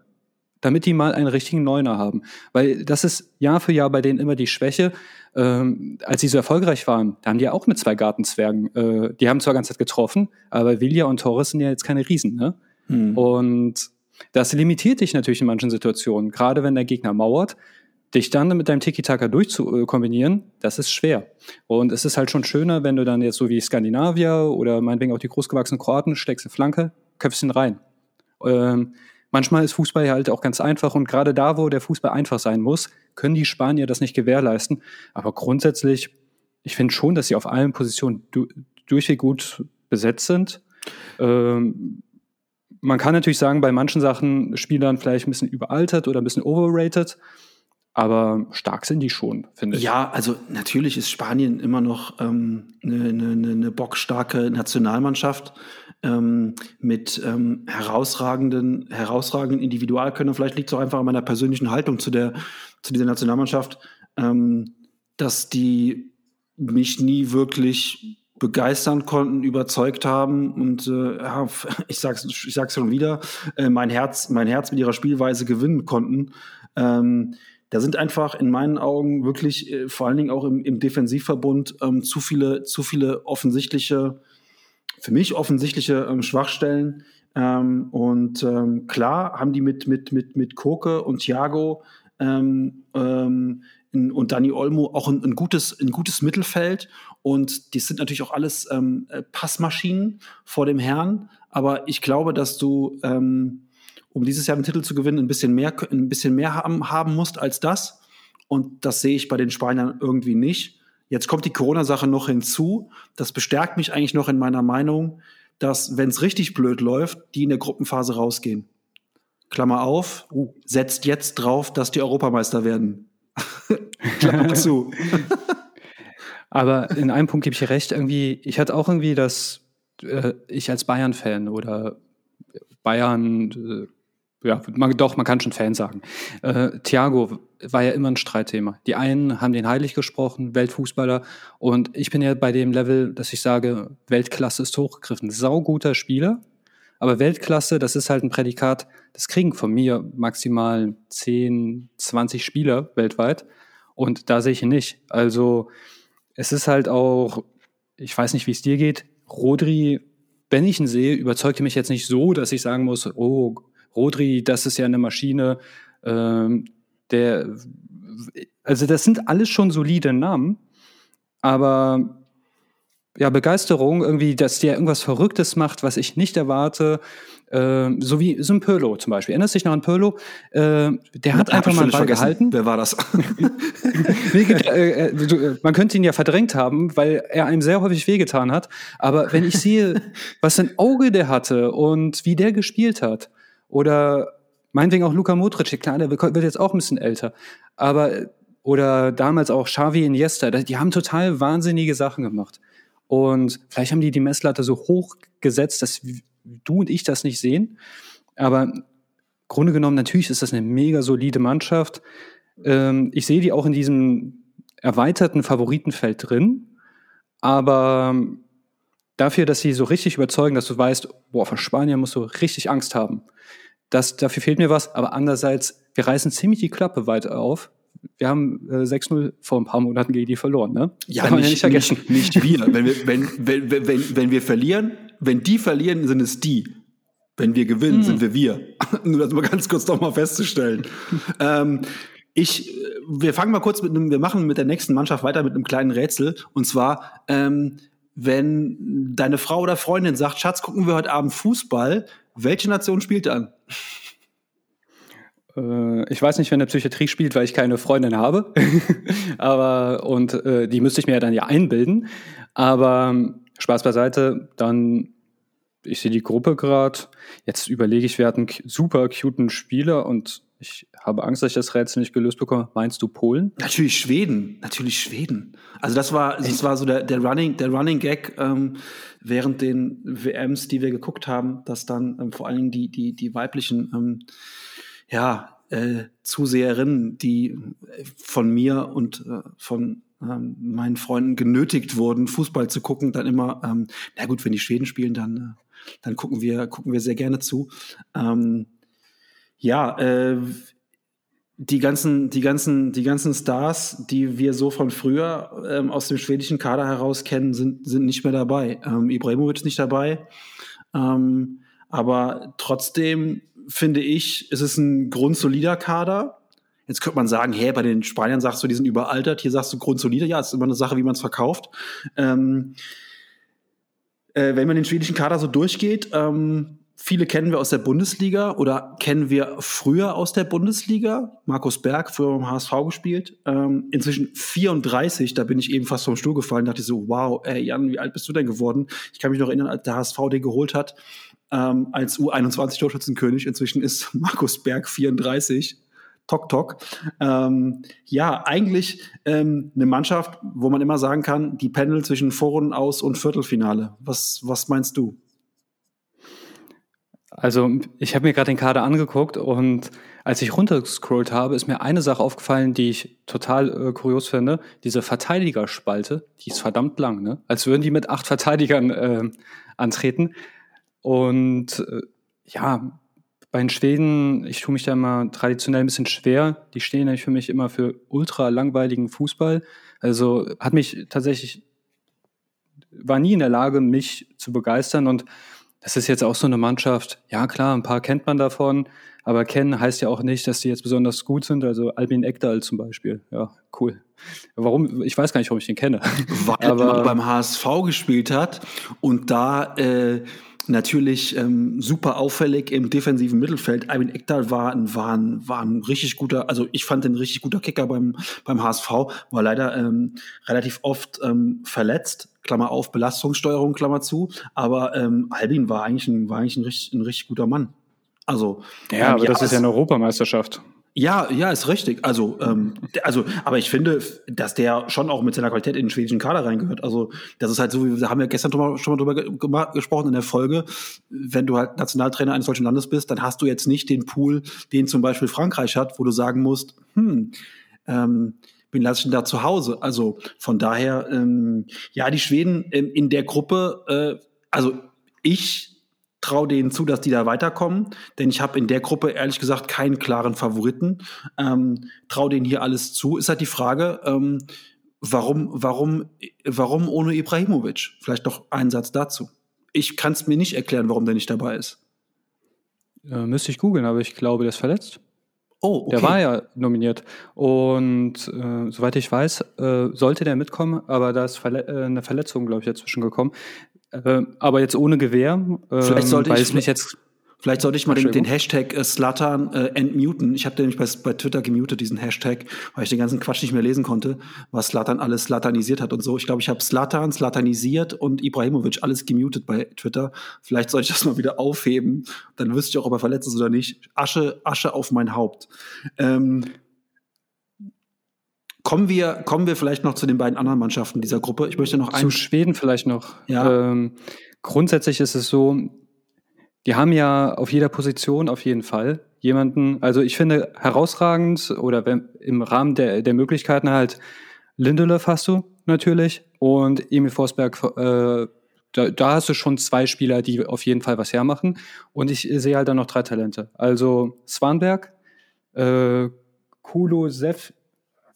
damit die mal einen richtigen Neuner haben. Weil das ist Jahr für Jahr bei denen immer die Schwäche. Ähm, als sie so erfolgreich waren, da haben die ja auch mit zwei Gartenzwergen, äh, die haben zwar ganz Zeit getroffen, aber Villa und Torres sind ja jetzt keine Riesen, ne? Hm. Und das limitiert dich natürlich in manchen Situationen, gerade wenn der Gegner mauert. Dich dann mit deinem Tiki-Taka durchzukombinieren, das ist schwer. Und es ist halt schon schöner, wenn du dann jetzt so wie Skandinavier oder meinetwegen auch die großgewachsenen Kroaten steckst eine Flanke, köpfst ihn rein. Ähm, manchmal ist Fußball halt auch ganz einfach und gerade da, wo der Fußball einfach sein muss, können die Spanier das nicht gewährleisten. Aber grundsätzlich, ich finde schon, dass sie auf allen Positionen du durchweg gut besetzt sind. Ähm, man kann natürlich sagen, bei manchen Sachen Spielern vielleicht ein bisschen überaltert oder ein bisschen overrated. Aber stark sind die schon, finde ich. Ja, also natürlich ist Spanien immer noch ähm, eine, eine, eine bockstarke Nationalmannschaft ähm, mit ähm, herausragenden, herausragenden Individualkönnern. Vielleicht liegt es auch einfach an meiner persönlichen Haltung zu, der, zu dieser Nationalmannschaft, ähm, dass die mich nie wirklich begeistern konnten, überzeugt haben und äh, ich sag's, ich sag's schon wieder, äh, mein Herz, mein Herz mit ihrer Spielweise gewinnen konnten. Ähm, da sind einfach in meinen Augen wirklich, äh, vor allen Dingen auch im, im Defensivverbund, ähm, zu viele, zu viele offensichtliche, für mich offensichtliche ähm, Schwachstellen. Ähm, und ähm, klar haben die mit, mit, mit, mit Koke und Thiago ähm, und Dani Olmo auch ein, ein, gutes, ein gutes Mittelfeld. Und die sind natürlich auch alles ähm, äh, Passmaschinen vor dem Herrn. Aber ich glaube, dass du, ähm, um dieses Jahr den Titel zu gewinnen, ein bisschen mehr, ein bisschen mehr haben, haben musst als das. Und das sehe ich bei den Spaniern irgendwie nicht. Jetzt kommt die Corona-Sache noch hinzu. Das bestärkt mich eigentlich noch in meiner Meinung, dass, wenn es richtig blöd läuft, die in der Gruppenphase rausgehen. Klammer auf, uh, setzt jetzt drauf, dass die Europameister werden. Klammer zu. Aber in einem Punkt gebe ich recht, irgendwie, ich hatte auch irgendwie das, äh, ich als Bayern-Fan oder Bayern, äh, ja, man, doch, man kann schon Fan sagen. Äh, Thiago war ja immer ein Streitthema. Die einen haben den heilig gesprochen, Weltfußballer, und ich bin ja bei dem Level, dass ich sage, Weltklasse ist hochgegriffen. Sauguter Spieler, aber Weltklasse, das ist halt ein Prädikat, das kriegen von mir maximal 10, 20 Spieler weltweit. Und da sehe ich ihn nicht. Also es ist halt auch, ich weiß nicht, wie es dir geht, Rodri, wenn ich ihn sehe, überzeugt er mich jetzt nicht so, dass ich sagen muss, oh, Rodri, das ist ja eine Maschine, ähm, der, also das sind alles schon solide Namen, aber ja, Begeisterung, irgendwie, dass der irgendwas Verrücktes macht, was ich nicht erwarte. Äh, so wie so ein Pirlo zum Beispiel. Erinnerst du dich noch an Pirlo? Äh, der hat einfach mal einen Ball vergessen. gehalten. Wer war das? äh, äh, man könnte ihn ja verdrängt haben, weil er einem sehr häufig wehgetan hat. Aber wenn ich sehe, was ein Auge der hatte und wie der gespielt hat, oder meinetwegen auch Luka Modric, klar, der wird jetzt auch ein bisschen älter. Aber oder damals auch Xavi Iniesta, die haben total wahnsinnige Sachen gemacht. Und vielleicht haben die die Messlatte so hoch gesetzt, dass du und ich das nicht sehen. Aber Grunde genommen, natürlich ist das eine mega solide Mannschaft. Ähm, ich sehe die auch in diesem erweiterten Favoritenfeld drin. Aber dafür, dass sie so richtig überzeugen, dass du weißt, boah, vor Spanien musst du richtig Angst haben. Das, dafür fehlt mir was. Aber andererseits, wir reißen ziemlich die Klappe weit auf wir haben äh, 6-0 vor ein paar Monaten gegen die verloren, ne? Ja, nicht, nicht vergessen. Nicht, nicht wir. wenn, wir wenn, wenn, wenn, wenn wir verlieren, wenn die verlieren, sind es die. Wenn wir gewinnen, hm. sind wir wir. Nur das mal ganz kurz noch mal festzustellen. ähm, ich, wir fangen mal kurz mit einem, wir machen mit der nächsten Mannschaft weiter mit einem kleinen Rätsel. Und zwar, ähm, wenn deine Frau oder Freundin sagt, Schatz, gucken wir heute Abend Fußball, welche Nation spielt dann? Äh, ich weiß nicht, wenn der Psychiatrie spielt, weil ich keine Freundin habe. Aber, und äh, die müsste ich mir ja dann ja einbilden. Aber Spaß beiseite, dann, ich sehe die Gruppe gerade. Jetzt überlege ich, wir hatten super cuten Spieler und ich habe Angst, dass ich das Rätsel nicht gelöst bekomme. Meinst du Polen? Natürlich Schweden, natürlich Schweden. Also das war, das war so der, der Running, der Running Gag ähm, während den WMs, die wir geguckt haben, dass dann ähm, vor allen Dingen die, die, die weiblichen ähm, ja, äh, Zuseherinnen, die von mir und äh, von ähm, meinen Freunden genötigt wurden, Fußball zu gucken, dann immer, ähm, na gut, wenn die Schweden spielen, dann, äh, dann gucken wir, gucken wir sehr gerne zu. Ähm, ja, äh, die ganzen, die ganzen, die ganzen Stars, die wir so von früher ähm, aus dem schwedischen Kader heraus kennen, sind, sind nicht mehr dabei. Ähm, Ibrahimovic ist nicht dabei. Ähm, aber trotzdem finde ich, ist es ein grundsolider Kader. Jetzt könnte man sagen, hey, bei den Spaniern sagst du, die sind überaltert. Hier sagst du grundsolide. Ja, ist immer eine Sache, wie man es verkauft. Ähm, äh, wenn man den schwedischen Kader so durchgeht, ähm, viele kennen wir aus der Bundesliga oder kennen wir früher aus der Bundesliga. Markus Berg, früher beim HSV gespielt. Ähm, inzwischen 34, da bin ich eben fast vom Stuhl gefallen, dachte ich so, wow, ey Jan, wie alt bist du denn geworden? Ich kann mich noch erinnern, als der HSV den geholt hat ähm, als U21-Torschützenkönig. Inzwischen ist Markus Berg 34. Tok Tok. Ähm, ja, eigentlich ähm, eine Mannschaft, wo man immer sagen kann, die pendelt zwischen Vorrunden aus und Viertelfinale. Was, was meinst du? Also ich habe mir gerade den Kader angeguckt und als ich runtergescrollt habe, ist mir eine Sache aufgefallen, die ich total äh, kurios finde. Diese Verteidigerspalte, die ist verdammt lang, ne? Als würden die mit acht Verteidigern äh, antreten. Und äh, ja, bei den Schweden, ich tue mich da immer traditionell ein bisschen schwer. Die stehen nämlich für mich immer für ultra langweiligen Fußball. Also hat mich tatsächlich, war nie in der Lage, mich zu begeistern. Und das ist jetzt auch so eine Mannschaft, ja klar, ein paar kennt man davon, aber kennen heißt ja auch nicht, dass die jetzt besonders gut sind. Also Albin Ekdal zum Beispiel, ja, cool. Warum? Ich weiß gar nicht, warum ich den kenne. Weil aber, man beim HSV gespielt hat und da äh, natürlich ähm, super auffällig im defensiven Mittelfeld. Albin Ekdal war ein, war, ein, war ein richtig guter, also ich fand den richtig guter Kicker beim, beim HSV, war leider ähm, relativ oft ähm, verletzt. Klammer auf, Belastungssteuerung, Klammer zu. Aber ähm, Albin war eigentlich ein, war eigentlich ein, richtig, ein richtig guter Mann. Also, ja, aber ja, das ist ja eine Europameisterschaft. Ja, ja, ist richtig. Also, ähm, also, aber ich finde, dass der schon auch mit seiner Qualität in den schwedischen Kader reingehört. Also, das ist halt so, wir haben ja gestern schon mal drüber gesprochen in der Folge. Wenn du halt Nationaltrainer eines solchen Landes bist, dann hast du jetzt nicht den Pool, den zum Beispiel Frankreich hat, wo du sagen musst, hm, ähm, wen lasse ich denn da zu Hause? Also von daher, ähm, ja, die Schweden ähm, in der Gruppe, äh, also ich traue denen zu, dass die da weiterkommen, denn ich habe in der Gruppe ehrlich gesagt keinen klaren Favoriten. Ähm, traue denen hier alles zu. Ist halt die Frage, ähm, warum, warum, warum ohne Ibrahimovic? Vielleicht noch ein Satz dazu. Ich kann es mir nicht erklären, warum der nicht dabei ist. Äh, müsste ich googeln, aber ich glaube, der ist verletzt. Oh, okay. Der war ja nominiert. Und äh, soweit ich weiß, äh, sollte der mitkommen, aber da ist Verle äh, eine Verletzung, glaube ich, dazwischen gekommen. Äh, aber jetzt ohne Gewehr. Vielleicht sollte ähm, weil ich mich jetzt Vielleicht sollte ich mal den, den Hashtag äh, Slatan äh, entmuten. Ich habe den nämlich bei, bei Twitter gemutet, diesen Hashtag, weil ich den ganzen Quatsch nicht mehr lesen konnte, was Slatan alles slatanisiert hat und so. Ich glaube, ich habe Slatan slatanisiert und Ibrahimovic alles gemutet bei Twitter. Vielleicht sollte ich das mal wieder aufheben. Dann wüsste ich auch, ob er verletzt ist oder nicht. Asche, Asche auf mein Haupt. Ähm, Kommen wir, kommen wir vielleicht noch zu den beiden anderen Mannschaften dieser Gruppe. Ich möchte noch Zu Schweden vielleicht noch. Ja. Ähm, grundsätzlich ist es so, die haben ja auf jeder Position auf jeden Fall jemanden, also ich finde herausragend oder wenn, im Rahmen der, der Möglichkeiten halt Lindelöf hast du natürlich und Emil Forsberg, äh, da, da hast du schon zwei Spieler, die auf jeden Fall was hermachen und ich sehe halt dann noch drei Talente. Also Swanberg, äh, Kulo Sef,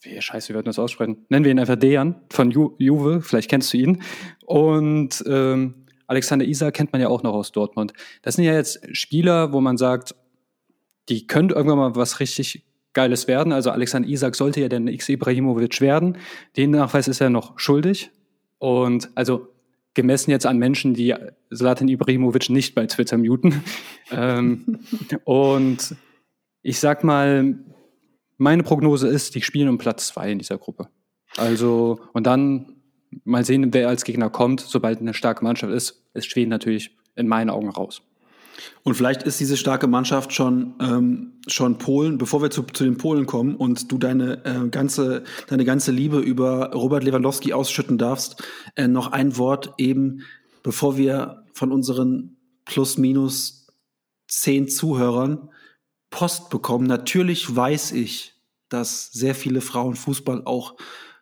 wie scheiße, wir würden das aussprechen. Nennen wir ihn einfach Dejan von Ju Juve, vielleicht kennst du ihn. Und ähm, Alexander Isa kennt man ja auch noch aus Dortmund. Das sind ja jetzt Spieler, wo man sagt, die können irgendwann mal was richtig Geiles werden. Also Alexander Isak sollte ja der nächste Ibrahimovic werden. Den Nachweis ist er noch schuldig. Und also gemessen jetzt an Menschen, die Zlatan Ibrahimovic nicht bei Twitter muten. ähm, und ich sag mal, meine Prognose ist, die spielen um Platz zwei in dieser Gruppe. Also, und dann mal sehen, wer als Gegner kommt, sobald eine starke Mannschaft ist. Es Schweden natürlich in meinen Augen raus. Und vielleicht ist diese starke Mannschaft schon, ähm, schon Polen, bevor wir zu, zu den Polen kommen und du deine, äh, ganze, deine ganze Liebe über Robert Lewandowski ausschütten darfst, äh, noch ein Wort eben, bevor wir von unseren plus minus zehn Zuhörern Post bekommen. Natürlich weiß ich, dass sehr viele Frauen Fußball auch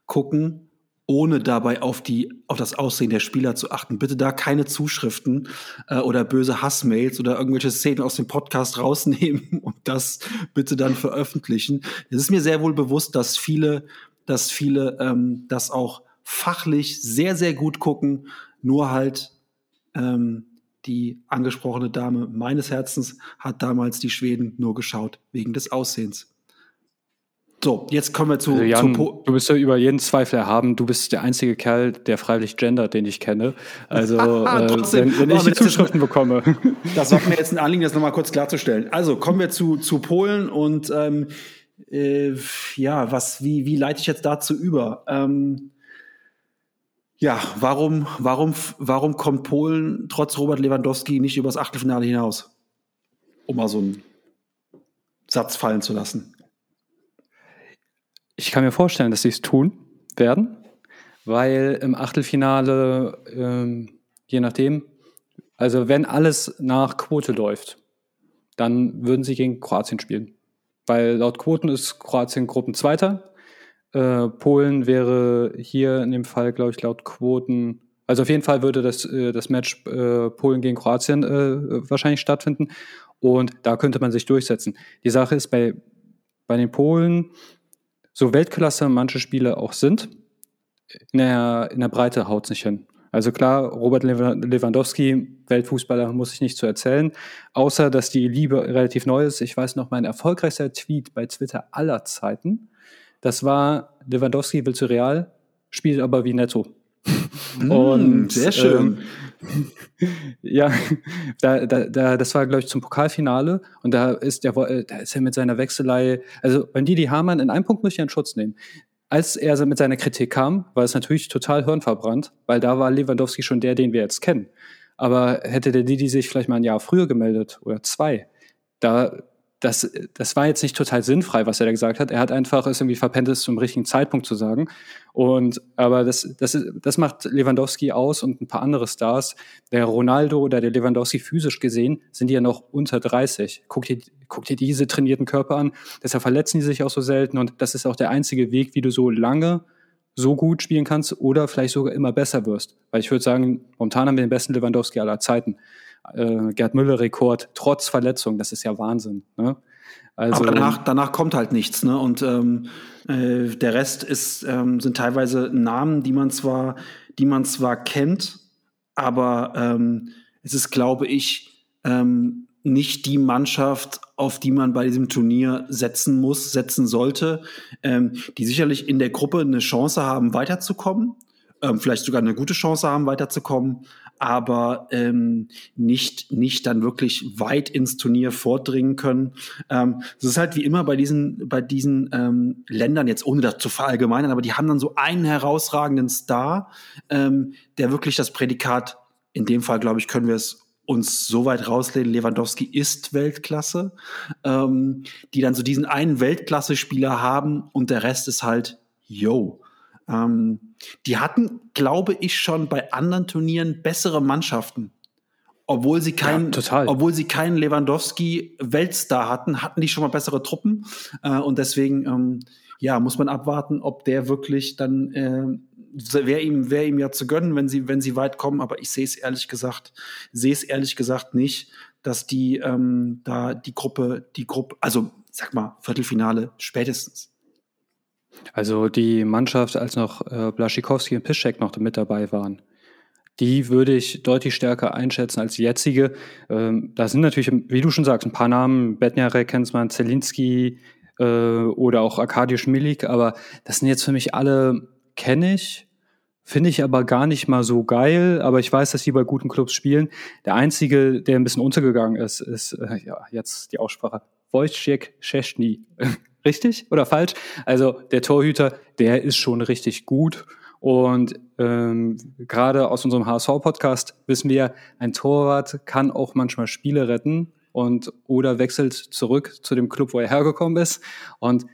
gucken ohne dabei auf die auf das Aussehen der Spieler zu achten. Bitte da keine Zuschriften äh, oder böse Hassmails oder irgendwelche Szenen aus dem Podcast rausnehmen und das bitte dann veröffentlichen. Es ist mir sehr wohl bewusst, dass viele, dass viele ähm, das auch fachlich sehr sehr gut gucken, nur halt ähm, die angesprochene Dame meines Herzens hat damals die Schweden nur geschaut wegen des Aussehens. So, jetzt kommen wir zu, also Jan, zu Du bist ja über jeden Zweifel erhaben. Du bist der einzige Kerl, der freiwillig gendert, den ich kenne. Also, äh, wenn, wenn ich die Zuschriften bekomme. Das war mir jetzt ein Anliegen, das nochmal kurz klarzustellen. Also, kommen wir zu, zu Polen und ähm, äh, ja, was, wie, wie leite ich jetzt dazu über? Ähm, ja, warum, warum, warum kommt Polen trotz Robert Lewandowski nicht übers Achtelfinale hinaus? Um mal so einen Satz fallen zu lassen. Ich kann mir vorstellen, dass sie es tun werden, weil im Achtelfinale, ähm, je nachdem, also wenn alles nach Quote läuft, dann würden sie gegen Kroatien spielen. Weil laut Quoten ist Kroatien Gruppenzweiter. Äh, Polen wäre hier in dem Fall, glaube ich, laut Quoten, also auf jeden Fall würde das, äh, das Match äh, Polen gegen Kroatien äh, wahrscheinlich stattfinden. Und da könnte man sich durchsetzen. Die Sache ist bei, bei den Polen, so Weltklasse manche Spiele auch sind, in der, in der Breite haut es nicht hin. Also klar, Robert Lewandowski, Weltfußballer, muss ich nicht zu erzählen. Außer, dass die Liebe relativ neu ist. Ich weiß noch, mein erfolgreichster Tweet bei Twitter aller Zeiten, das war, Lewandowski will zu Real, spielt aber wie Netto. Mm, und sehr schön. Ähm, ja, da, da, da, das war, glaube ich, zum Pokalfinale und da ist, der, äh, da ist er mit seiner Wechselei, also wenn Didi Hamann, in einem Punkt muss ich einen Schutz nehmen. Als er mit seiner Kritik kam, war es natürlich total hirnverbrannt, weil da war Lewandowski schon der, den wir jetzt kennen. Aber hätte der Didi sich vielleicht mal ein Jahr früher gemeldet oder zwei, da das, das war jetzt nicht total sinnfrei, was er da gesagt hat. Er hat einfach es irgendwie verpennt, es zum richtigen Zeitpunkt zu sagen. Und, aber das, das, das macht Lewandowski aus und ein paar andere Stars. Der Ronaldo oder der Lewandowski physisch gesehen sind ja noch unter 30. Guck dir, guck dir diese trainierten Körper an. Deshalb verletzen die sich auch so selten und das ist auch der einzige Weg, wie du so lange so gut spielen kannst oder vielleicht sogar immer besser wirst. Weil ich würde sagen, momentan haben wir den besten Lewandowski aller Zeiten äh, Gerd Müller-Rekord trotz Verletzung. Das ist ja Wahnsinn. Ne? Also, Aber danach, danach kommt halt nichts, ne? Und ähm, äh, der Rest ist, ähm, sind teilweise Namen, die man zwar, die man zwar kennt, aber ähm, es ist, glaube ich, ähm, nicht die Mannschaft, auf die man bei diesem Turnier setzen muss, setzen sollte, ähm, die sicherlich in der Gruppe eine Chance haben, weiterzukommen, ähm, vielleicht sogar eine gute Chance haben, weiterzukommen, aber ähm, nicht, nicht dann wirklich weit ins Turnier vordringen können. Ähm, es ist halt wie immer bei diesen, bei diesen ähm, Ländern, jetzt ohne das zu verallgemeinern, aber die haben dann so einen herausragenden Star, ähm, der wirklich das Prädikat, in dem Fall, glaube ich, können wir es uns so weit rauslehnen, Lewandowski ist Weltklasse, ähm, die dann so diesen einen Weltklasse-Spieler haben und der Rest ist halt, yo, ähm, die hatten, glaube ich, schon bei anderen Turnieren bessere Mannschaften. Obwohl sie keinen, ja, obwohl sie keinen Lewandowski-Weltstar hatten, hatten die schon mal bessere Truppen. Äh, und deswegen, ähm, ja, muss man abwarten, ob der wirklich dann, äh, wäre ihm, wäre ihm ja zu gönnen, wenn sie, wenn sie weit kommen. Aber ich sehe es ehrlich gesagt, sehe es ehrlich gesagt nicht, dass die ähm, da die Gruppe, die Gruppe, also sag mal Viertelfinale spätestens. Also die Mannschaft, als noch äh, Blaschikowski und Piszczek noch mit dabei waren, die würde ich deutlich stärker einschätzen als die jetzige. Ähm, da sind natürlich, wie du schon sagst, ein paar Namen, Bednarek kennt man, Zelinski äh, oder auch Arkadiusz Milik, aber das sind jetzt für mich alle, kenne ich, Finde ich aber gar nicht mal so geil, aber ich weiß, dass die bei guten Clubs spielen. Der einzige, der ein bisschen untergegangen ist, ist, äh, ja, jetzt die Aussprache, Wojciech Szczesny. richtig oder falsch? Also der Torhüter, der ist schon richtig gut. Und ähm, gerade aus unserem HSV-Podcast wissen wir, ein Torwart kann auch manchmal Spiele retten und oder wechselt zurück zu dem Club, wo er hergekommen ist. Und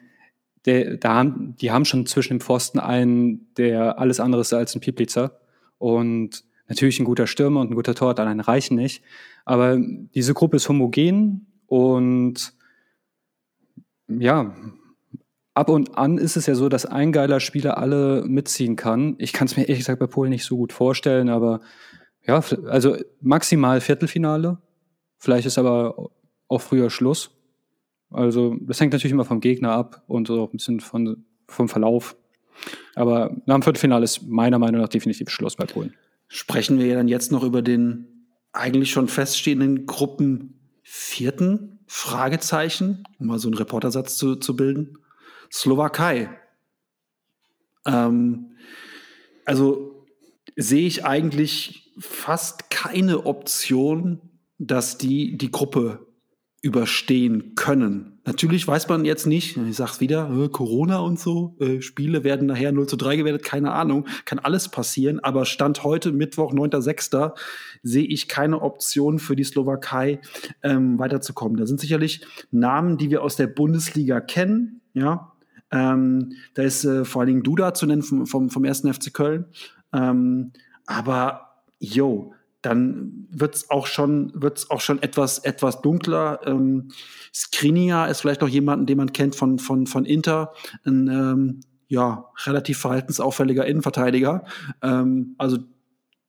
der, da haben, die haben schon zwischen dem Pfosten einen, der alles andere ist als ein Pieplitzer. Und natürlich ein guter Stürmer und ein guter Torwart allein reichen nicht. Aber diese Gruppe ist homogen und ja, ab und an ist es ja so, dass ein geiler Spieler alle mitziehen kann. Ich kann es mir ehrlich gesagt bei Polen nicht so gut vorstellen, aber ja, also maximal Viertelfinale. Vielleicht ist aber auch früher Schluss. Also das hängt natürlich immer vom Gegner ab und so ein bisschen von, vom Verlauf. Aber nach dem Viertelfinale ist meiner Meinung nach definitiv Schluss bei Polen. Sprechen wir ja dann jetzt noch über den eigentlich schon feststehenden Gruppen vierten Fragezeichen, um mal so einen Reportersatz zu, zu bilden. Slowakei. Ähm, also sehe ich eigentlich fast keine Option, dass die die Gruppe überstehen können. Natürlich weiß man jetzt nicht, ich sag's wieder, äh, Corona und so, äh, Spiele werden nachher 0 zu 3 gewertet, keine Ahnung, kann alles passieren, aber Stand heute, Mittwoch, 9.6., sehe ich keine Option für die Slowakei ähm, weiterzukommen. Da sind sicherlich Namen, die wir aus der Bundesliga kennen, ja. Ähm, da ist äh, vor allen Dingen Duda zu nennen vom, vom, vom ersten FC Köln. Ähm, aber, yo, dann wird's auch schon wird's auch schon etwas etwas dunkler. Ähm, Skriniar ist vielleicht noch jemanden, den man kennt von von von Inter, ein ähm, ja relativ verhaltensauffälliger Innenverteidiger. Ähm, also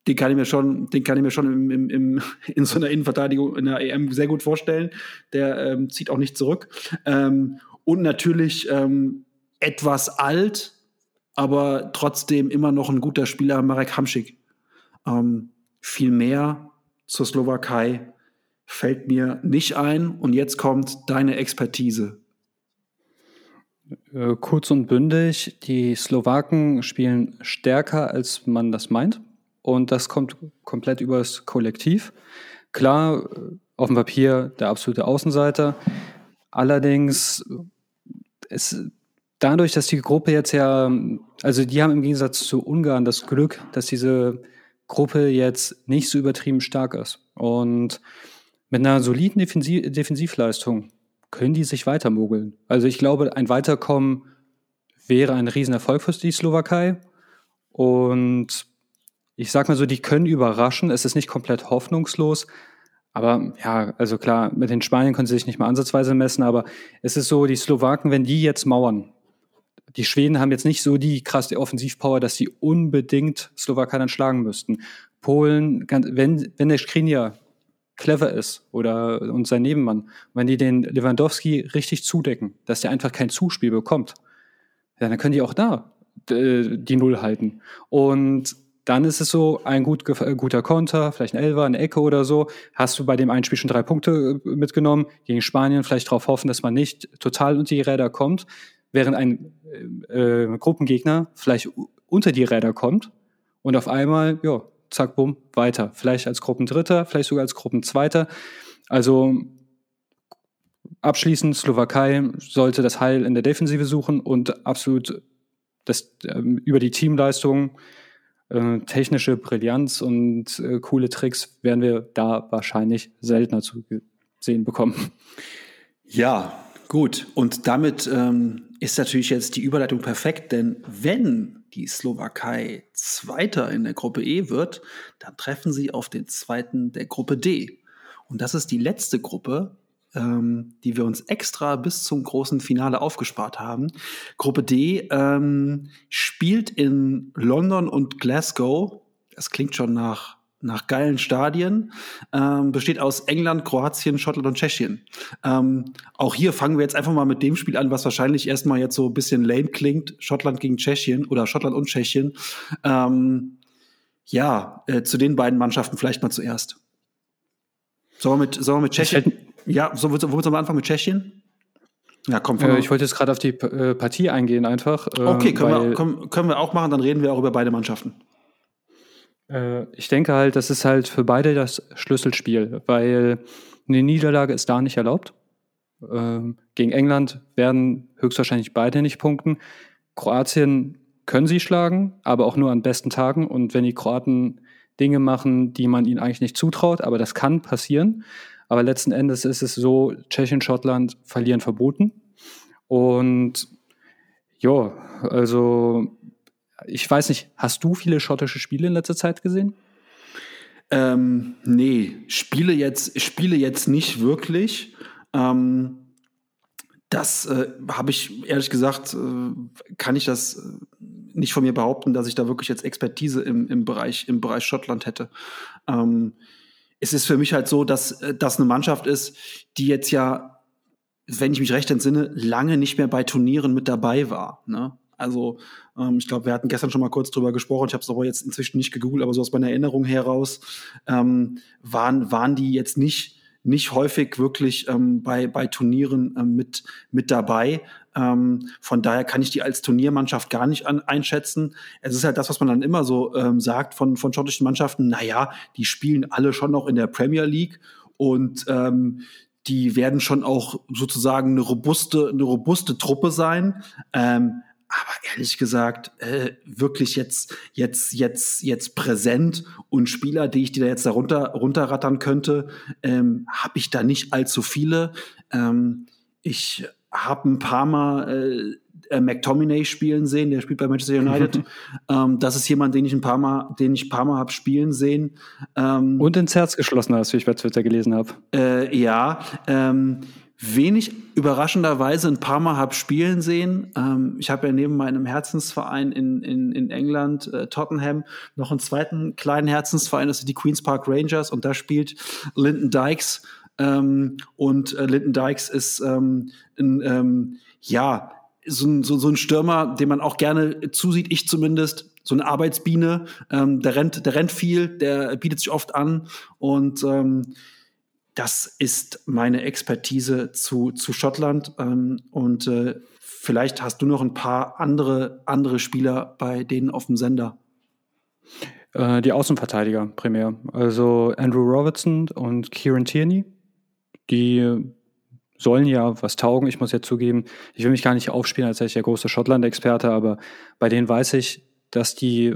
den kann ich mir schon, den kann ich mir schon im, im, im, in so einer Innenverteidigung in der EM sehr gut vorstellen. Der ähm, zieht auch nicht zurück. Ähm, und natürlich ähm, etwas alt, aber trotzdem immer noch ein guter Spieler, Marek Hamschik. Ähm, viel mehr zur Slowakei fällt mir nicht ein. Und jetzt kommt deine Expertise. Äh, kurz und bündig, die Slowaken spielen stärker, als man das meint. Und das kommt komplett übers Kollektiv. Klar, auf dem Papier der absolute Außenseiter. Allerdings, es, dadurch, dass die Gruppe jetzt ja, also die haben im Gegensatz zu Ungarn das Glück, dass diese Gruppe jetzt nicht so übertrieben stark ist. Und mit einer soliden Defensiv Defensivleistung können die sich weitermogeln. Also ich glaube, ein Weiterkommen wäre ein Riesenerfolg für die Slowakei. Und ich sag mal so, die können überraschen. Es ist nicht komplett hoffnungslos. Aber ja, also klar, mit den Spaniern können sie sich nicht mal ansatzweise messen, aber es ist so, die Slowaken, wenn die jetzt mauern, die Schweden haben jetzt nicht so die krasse Offensivpower, dass sie unbedingt Slowakei dann schlagen müssten. Polen, wenn, wenn der Skriniar clever ist oder und sein Nebenmann, wenn die den Lewandowski richtig zudecken, dass der einfach kein Zuspiel bekommt, dann können die auch da die Null halten. Und dann ist es so, ein gut, äh, guter Konter, vielleicht ein Elfer, eine Ecke oder so, hast du bei dem einen Spiel schon drei Punkte äh, mitgenommen, gegen Spanien vielleicht darauf hoffen, dass man nicht total unter die Räder kommt während ein äh, äh, Gruppengegner vielleicht unter die Räder kommt und auf einmal, ja, zack, bumm, weiter. Vielleicht als Gruppendritter, vielleicht sogar als Gruppenzweiter. Also abschließend, Slowakei sollte das Heil in der Defensive suchen und absolut das, äh, über die Teamleistung, äh, technische Brillanz und äh, coole Tricks werden wir da wahrscheinlich seltener zu sehen bekommen. Ja, gut. Und damit ähm, ist natürlich jetzt die Überleitung perfekt, denn wenn die Slowakei Zweiter in der Gruppe E wird, dann treffen sie auf den Zweiten der Gruppe D. Und das ist die letzte Gruppe, ähm, die wir uns extra bis zum großen Finale aufgespart haben. Gruppe D ähm, spielt in London und Glasgow. Das klingt schon nach nach geilen Stadien, ähm, besteht aus England, Kroatien, Schottland und Tschechien. Ähm, auch hier fangen wir jetzt einfach mal mit dem Spiel an, was wahrscheinlich erstmal jetzt so ein bisschen lame klingt. Schottland gegen Tschechien oder Schottland und Tschechien. Ähm, ja, äh, zu den beiden Mannschaften vielleicht mal zuerst. Sollen wir mit, sollen wir mit Tschechien? Ja, so, womit sollen wir anfangen mit Tschechien? Ja, komm, äh, ich wollte jetzt gerade auf die äh, Partie eingehen einfach. Okay, können wir, können, können wir auch machen, dann reden wir auch über beide Mannschaften. Äh, ich denke halt, das ist halt für beide das Schlüsselspiel, weil eine Niederlage ist da nicht erlaubt. Ähm, gegen England werden höchstwahrscheinlich beide nicht punkten. Kroatien können sie schlagen, aber auch nur an besten Tagen. Und wenn die Kroaten Dinge machen, die man ihnen eigentlich nicht zutraut, aber das kann passieren. Aber letzten Endes ist es so, Tschechien, Schottland verlieren verboten. Und ja, also ich weiß nicht, hast du viele schottische Spiele in letzter Zeit gesehen? Ähm, nee, Spiele jetzt, Spiele jetzt nicht wirklich. Ähm, das äh, habe ich ehrlich gesagt, äh, kann ich das äh, nicht von mir behaupten, dass ich da wirklich jetzt Expertise im, im, Bereich, im Bereich Schottland hätte. Ähm, es ist für mich halt so, dass äh, das eine Mannschaft ist, die jetzt ja, wenn ich mich recht entsinne, lange nicht mehr bei Turnieren mit dabei war. Ne? Also ähm, ich glaube, wir hatten gestern schon mal kurz drüber gesprochen. Ich habe es aber jetzt inzwischen nicht gegoogelt, aber so aus meiner Erinnerung heraus ähm, waren, waren die jetzt nicht nicht häufig wirklich ähm, bei, bei Turnieren ähm, mit, mit dabei. Ähm, von daher kann ich die als Turniermannschaft gar nicht an, einschätzen. Es ist halt das, was man dann immer so ähm, sagt von, von schottischen Mannschaften. Naja, die spielen alle schon noch in der Premier League und die werden schon auch sozusagen eine robuste, eine robuste Truppe sein. Ähm, aber ehrlich gesagt, äh, wirklich jetzt, jetzt, jetzt, jetzt präsent und Spieler, die ich dir da jetzt da runter, runterrattern könnte, ähm, habe ich da nicht allzu viele. Ähm, ich habe ein paar Mal äh, McTominay spielen sehen, der spielt bei Manchester United. ähm, das ist jemand, den ich ein paar Mal, den ich ein paar Mal habe spielen sehen. Ähm, und ins Herz geschlossen hast, wie ich bei Twitter gelesen habe. Äh, ja, ähm, wenig überraschenderweise ein paar Mal habe spielen sehen. Ähm, ich habe ja neben meinem Herzensverein in, in, in England, äh, Tottenham, noch einen zweiten kleinen Herzensverein, das sind die Queen's Park Rangers. Und da spielt Lyndon Dykes. Ähm, und äh, Lyndon Dykes ist ähm, ein, ähm, ja, so ein, so, so ein Stürmer, den man auch gerne zusieht, ich zumindest, so eine Arbeitsbiene, ähm, der rennt, der rennt viel, der bietet sich oft an. Und ähm, das ist meine Expertise zu, zu Schottland. Ähm, und äh, vielleicht hast du noch ein paar andere, andere Spieler bei denen auf dem Sender. Äh, die Außenverteidiger primär. Also Andrew Robertson und Kieran Tierney. Die sollen ja was taugen. Ich muss ja zugeben, ich will mich gar nicht aufspielen, als wäre ich der große Schottland-Experte, aber bei denen weiß ich, dass die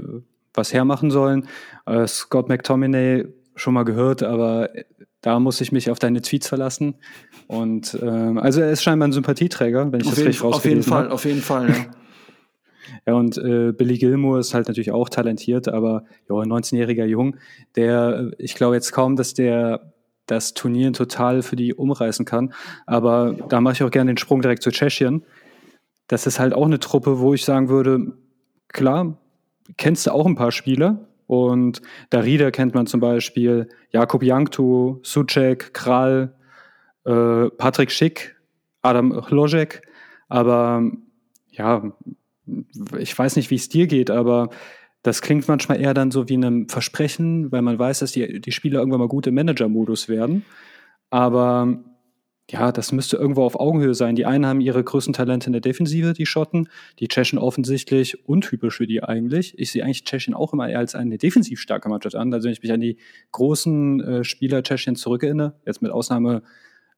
was hermachen sollen. Äh, Scott McTominay schon mal gehört, aber da muss ich mich auf deine Tweets verlassen. Und ähm, also er ist scheinbar ein Sympathieträger, wenn ich auf das richtig rausgelesen habe. Auf jeden Fall, auf jeden Fall, ja. ja, und äh, Billy Gilmour ist halt natürlich auch talentiert, aber ja, 19-jähriger Jung, der, ich glaube jetzt kaum, dass der das Turnier total für die umreißen kann. Aber da mache ich auch gerne den Sprung direkt zu Tschechien. Das ist halt auch eine Truppe, wo ich sagen würde, klar, kennst du auch ein paar Spieler, und Darida kennt man zum Beispiel, Jakub Janktu, Sucek, Kral, äh, Patrick Schick, Adam Hlojek. Aber ja, ich weiß nicht, wie es dir geht, aber das klingt manchmal eher dann so wie einem Versprechen, weil man weiß, dass die, die Spieler irgendwann mal gut im Manager-Modus werden. Aber ja, das müsste irgendwo auf Augenhöhe sein. Die einen haben ihre größten Talente in der Defensive, die Schotten, die Tschechen offensichtlich untypisch für die eigentlich. Ich sehe eigentlich Tschechien auch immer eher als eine defensiv starke Mannschaft an. Also wenn ich mich an die großen äh, Spieler Tschechien zurückerinnere, jetzt mit Ausnahme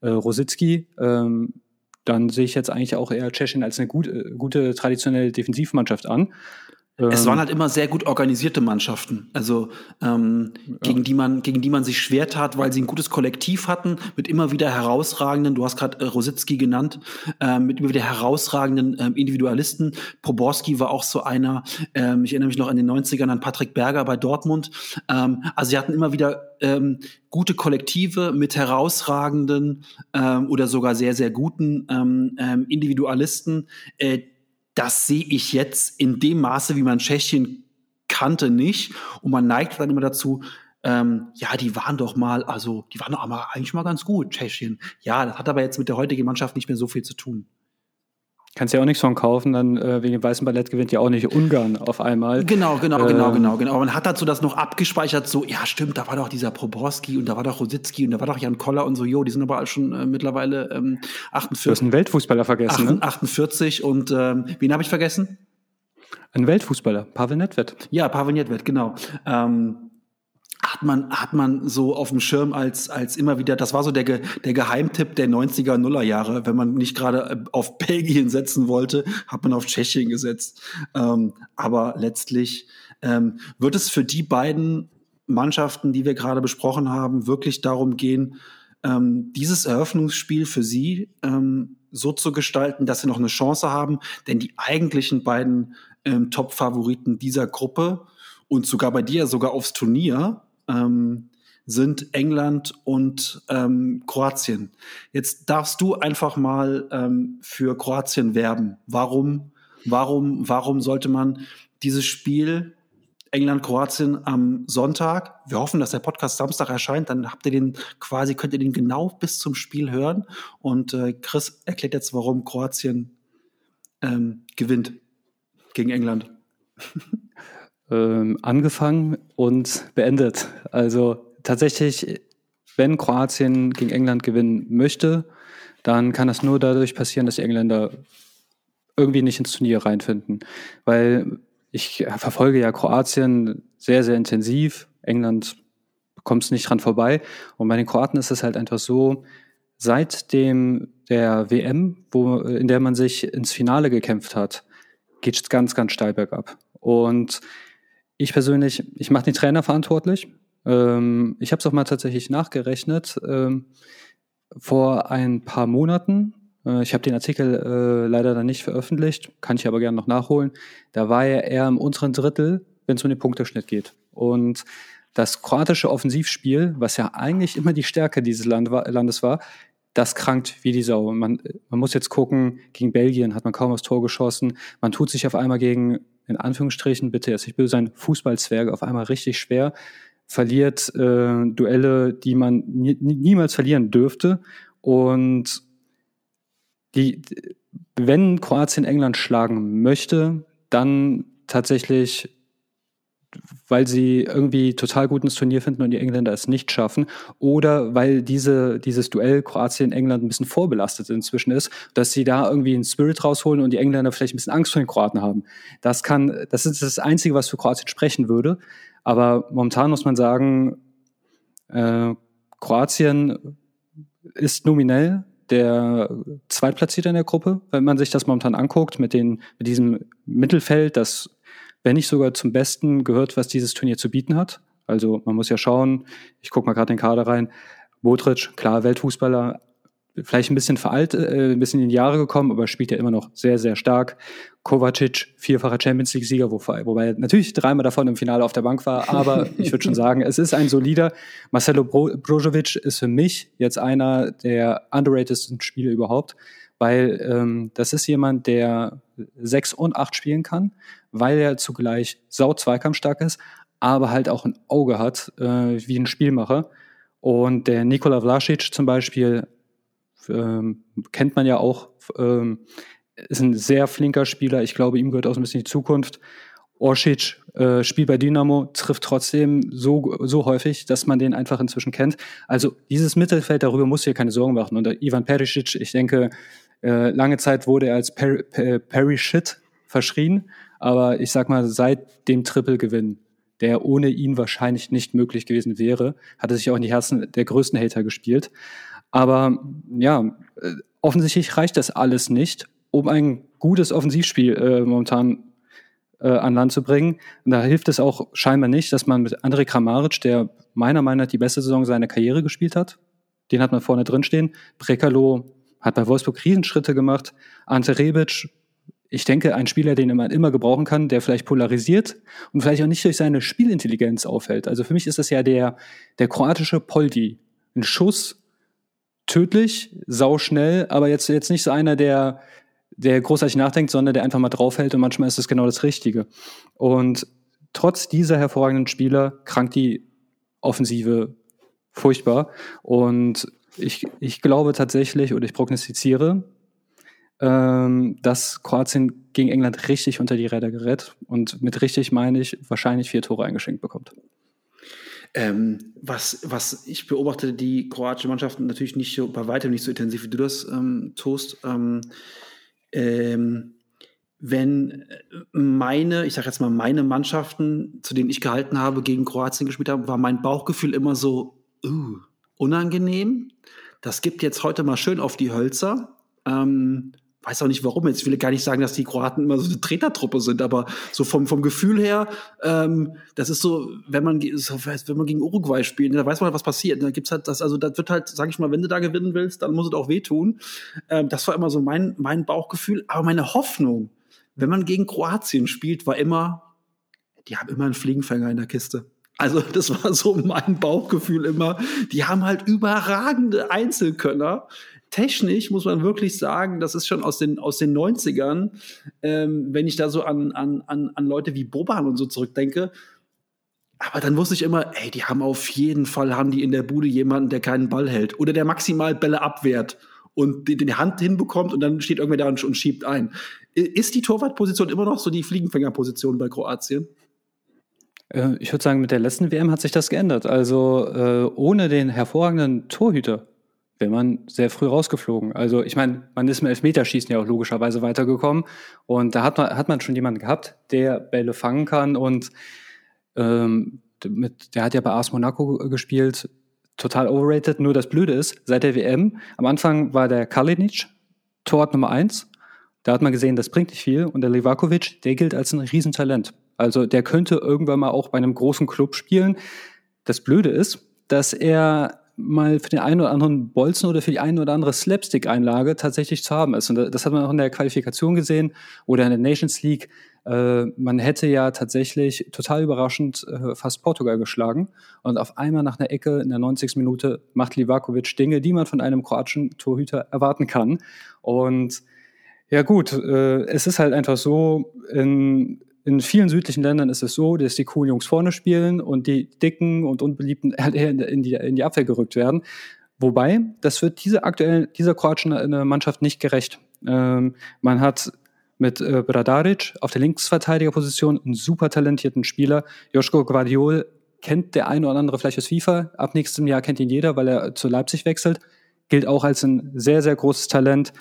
äh, Rosicki, ähm, dann sehe ich jetzt eigentlich auch eher Tschechien als eine gut, äh, gute traditionelle Defensivmannschaft an. Es waren ähm. halt immer sehr gut organisierte Mannschaften, also ähm, ja. gegen die man gegen die man sich schwer tat, weil sie ein gutes Kollektiv hatten mit immer wieder herausragenden. Du hast gerade äh, Rositzky genannt, äh, mit immer wieder herausragenden äh, Individualisten. Poborski war auch so einer. Ähm, ich erinnere mich noch an den 90ern an Patrick Berger bei Dortmund. Ähm, also sie hatten immer wieder ähm, gute Kollektive mit herausragenden ähm, oder sogar sehr sehr guten ähm, ähm, Individualisten. Äh, das sehe ich jetzt in dem Maße, wie man Tschechien kannte, nicht. Und man neigt dann immer dazu, ähm, ja, die waren doch mal, also die waren doch eigentlich mal ganz gut, Tschechien. Ja, das hat aber jetzt mit der heutigen Mannschaft nicht mehr so viel zu tun. Kannst ja auch nichts von kaufen, dann äh, wegen dem weißen Ballett gewinnt ja auch nicht Ungarn auf einmal. Genau, genau, genau ähm, genau, genau, genau. Man hat dazu das noch abgespeichert, so, ja, stimmt, da war doch dieser Proborski und da war doch Rositzky und da war doch Jan Koller und so, jo, die sind aber alle schon äh, mittlerweile ähm, 48. Du hast einen Weltfußballer vergessen, 48, ne? 48 und ähm, wen habe ich vergessen? Ein Weltfußballer, Pavel Nedved. Ja, Pavel Nedved, genau. Ähm, hat man, hat man so auf dem Schirm als, als immer wieder, das war so der, der Geheimtipp der 90er, Nuller Jahre. Wenn man nicht gerade äh, auf Belgien setzen wollte, hat man auf Tschechien gesetzt. Ähm, aber letztlich ähm, wird es für die beiden Mannschaften, die wir gerade besprochen haben, wirklich darum gehen, ähm, dieses Eröffnungsspiel für sie ähm, so zu gestalten, dass sie noch eine Chance haben. Denn die eigentlichen beiden ähm, Top-Favoriten dieser Gruppe und sogar bei dir sogar aufs Turnier ähm, sind England und ähm, Kroatien. Jetzt darfst du einfach mal ähm, für Kroatien werben. Warum, warum, warum sollte man dieses Spiel England-Kroatien am Sonntag. Wir hoffen, dass der Podcast Samstag erscheint. Dann habt ihr den quasi, könnt ihr den genau bis zum Spiel hören. Und äh, Chris erklärt jetzt, warum Kroatien ähm, gewinnt gegen England. ähm, angefangen und beendet. Also tatsächlich, wenn Kroatien gegen England gewinnen möchte, dann kann das nur dadurch passieren, dass die Engländer irgendwie nicht ins Turnier reinfinden. Weil ich verfolge ja Kroatien sehr, sehr intensiv. England bekommt es nicht dran vorbei. Und bei den Kroaten ist es halt einfach so, seit dem der WM, wo, in der man sich ins Finale gekämpft hat, geht es ganz, ganz steil bergab. Und ich persönlich, ich mache den Trainer verantwortlich. Ähm, ich habe es auch mal tatsächlich nachgerechnet. Ähm, vor ein paar Monaten, äh, ich habe den Artikel äh, leider dann nicht veröffentlicht, kann ich aber gerne noch nachholen. Da war er eher im unteren Drittel, wenn es um den Punkteschnitt geht. Und das kroatische Offensivspiel, was ja eigentlich immer die Stärke dieses Landes war, das krankt wie die Sau. Man, man muss jetzt gucken, gegen Belgien hat man kaum aufs Tor geschossen. Man tut sich auf einmal gegen in Anführungsstrichen, bitte jetzt nicht böse sein, Fußballzwerge auf einmal richtig schwer, verliert äh, Duelle, die man nie, niemals verlieren dürfte. Und die, wenn Kroatien England schlagen möchte, dann tatsächlich weil sie irgendwie total gut ins Turnier finden und die Engländer es nicht schaffen oder weil diese, dieses Duell Kroatien-England ein bisschen vorbelastet inzwischen ist, dass sie da irgendwie einen Spirit rausholen und die Engländer vielleicht ein bisschen Angst vor den Kroaten haben. Das kann, das ist das Einzige, was für Kroatien sprechen würde. Aber momentan muss man sagen, äh, Kroatien ist nominell der Zweitplatzierte in der Gruppe, wenn man sich das momentan anguckt, mit, den, mit diesem Mittelfeld, das wenn nicht sogar zum Besten gehört, was dieses Turnier zu bieten hat. Also man muss ja schauen, ich gucke mal gerade den Kader rein. Modric, klar, Weltfußballer, vielleicht ein bisschen veraltet, äh, ein bisschen in die Jahre gekommen, aber spielt ja immer noch sehr, sehr stark. Kovacic, vierfacher Champions League-Sieger, wobei, wobei er natürlich dreimal davon im Finale auf der Bank war, aber ich würde schon sagen, es ist ein solider. Marcelo Bro Brozovic ist für mich jetzt einer der underratedsten Spiele überhaupt, weil ähm, das ist jemand, der sechs und acht spielen kann, weil er zugleich sau zweikampfstark ist, aber halt auch ein Auge hat, äh, wie ein Spielmacher. Und der Nikola Vlasic zum Beispiel ähm, kennt man ja auch, ähm, ist ein sehr flinker Spieler. Ich glaube, ihm gehört auch ein bisschen die Zukunft. Orsic äh, spielt bei Dynamo, trifft trotzdem so, so häufig, dass man den einfach inzwischen kennt. Also dieses Mittelfeld, darüber muss hier keine Sorgen machen. Und Ivan Perisic, ich denke, äh, lange Zeit wurde er als Perry, Perry Shit verschrien. Aber ich sag mal, seit dem Triple-Gewinn, der ohne ihn wahrscheinlich nicht möglich gewesen wäre, hat er sich auch in die Herzen der größten Hater gespielt. Aber ja, äh, offensichtlich reicht das alles nicht, um ein gutes Offensivspiel äh, momentan äh, an Land zu bringen. Und da hilft es auch scheinbar nicht, dass man mit Andrej Kramaric, der meiner Meinung nach die beste Saison seiner Karriere gespielt hat, den hat man vorne drin stehen. Brekalo hat bei Wolfsburg Riesenschritte gemacht. Ante Rebic ich denke, ein Spieler, den man immer gebrauchen kann, der vielleicht polarisiert und vielleicht auch nicht durch seine Spielintelligenz auffällt. Also für mich ist das ja der, der kroatische Poldi. Ein Schuss, tödlich, sauschnell, aber jetzt, jetzt nicht so einer, der, der großartig nachdenkt, sondern der einfach mal draufhält und manchmal ist das genau das Richtige. Und trotz dieser hervorragenden Spieler krankt die Offensive furchtbar. Und ich, ich glaube tatsächlich oder ich prognostiziere, ähm, dass Kroatien gegen England richtig unter die Räder gerät. Und mit richtig meine ich wahrscheinlich vier Tore eingeschenkt bekommt. Ähm, was, was ich beobachte, die kroatische Mannschaft natürlich nicht so, bei weitem nicht so intensiv, wie du das ähm, tust. Ähm, ähm wenn meine, ich sage jetzt mal, meine Mannschaften, zu denen ich gehalten habe, gegen Kroatien gespielt haben, war mein Bauchgefühl immer so uh, unangenehm. Das gibt jetzt heute mal schön auf die Hölzer. Ähm, weiß auch nicht warum. Jetzt will ich gar nicht sagen, dass die Kroaten immer so eine Tretertruppe sind, aber so vom, vom Gefühl her, ähm, das ist so, wenn man, wenn man gegen Uruguay spielt, da weiß man, was passiert. Da gibt's halt das, also das wird halt, sag ich mal, wenn du da gewinnen willst, dann muss es auch wehtun. Ähm, das war immer so mein, mein Bauchgefühl. Aber meine Hoffnung, wenn man gegen Kroatien spielt, war immer, die haben immer einen Fliegenfänger in der Kiste. Also das war so mein Bauchgefühl immer. Die haben halt überragende Einzelkönner technisch muss man wirklich sagen, das ist schon aus den, aus den 90ern, ähm, wenn ich da so an, an, an, an Leute wie Boban und so zurückdenke. Aber dann wusste ich immer, ey, die haben auf jeden Fall, haben die in der Bude jemanden, der keinen Ball hält oder der maximal Bälle abwehrt und die, die Hand hinbekommt und dann steht irgendwer da und, und schiebt ein. Ist die Torwartposition immer noch so die Fliegenfängerposition bei Kroatien? Äh, ich würde sagen, mit der letzten WM hat sich das geändert. Also äh, ohne den hervorragenden Torhüter wäre man sehr früh rausgeflogen. Also ich meine, man ist im Elfmeterschießen ja auch logischerweise weitergekommen und da hat man, hat man schon jemanden gehabt, der Bälle fangen kann und ähm, mit, der hat ja bei AS Monaco gespielt, total overrated. Nur das Blöde ist, seit der WM, am Anfang war der Kalinic Torwart Nummer eins. Da hat man gesehen, das bringt nicht viel. Und der Livakovic, der gilt als ein Riesentalent. Also der könnte irgendwann mal auch bei einem großen Club spielen. Das Blöde ist, dass er mal für den einen oder anderen Bolzen oder für die eine oder andere Slapstick-Einlage tatsächlich zu haben ist. Und das hat man auch in der Qualifikation gesehen oder in der Nations League. Äh, man hätte ja tatsächlich total überraschend äh, fast Portugal geschlagen. Und auf einmal nach einer Ecke in der 90. Minute macht Livakovic Dinge, die man von einem kroatischen Torhüter erwarten kann. Und ja gut, äh, es ist halt einfach so, in, in vielen südlichen Ländern ist es so, dass die coolen Jungs vorne spielen und die dicken und unbeliebten halt eher in die, in die Abwehr gerückt werden. Wobei, das wird dieser aktuellen, dieser kroatischen äh, Mannschaft nicht gerecht. Ähm, man hat mit äh, Bradaric auf der Linksverteidigerposition einen super talentierten Spieler. Joschko Guardiol kennt der eine oder andere vielleicht aus FIFA. Ab nächstem Jahr kennt ihn jeder, weil er zu Leipzig wechselt. Gilt auch als ein sehr, sehr großes Talent.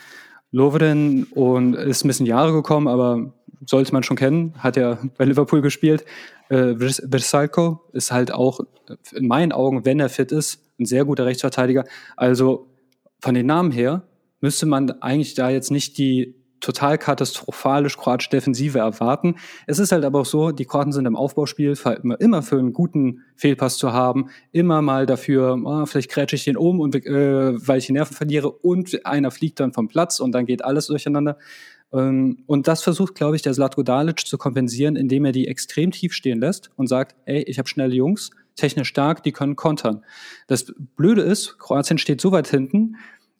Lovren und ist ein bisschen Jahre gekommen, aber sollte man schon kennen, hat ja bei Liverpool gespielt. Äh, Versalco ist halt auch in meinen Augen, wenn er fit ist, ein sehr guter Rechtsverteidiger. Also von den Namen her müsste man eigentlich da jetzt nicht die total katastrophalisch kroatische Defensive erwarten. Es ist halt aber auch so, die Kroaten sind im Aufbauspiel immer für einen guten Fehlpass zu haben, immer mal dafür, oh, vielleicht grätsche ich den um und äh, weil ich die Nerven verliere und einer fliegt dann vom Platz und dann geht alles durcheinander. Ähm, und das versucht, glaube ich, der Zlatko Dalic zu kompensieren, indem er die extrem tief stehen lässt und sagt, ey, ich habe schnelle Jungs, technisch stark, die können kontern. Das Blöde ist, Kroatien steht so weit hinten,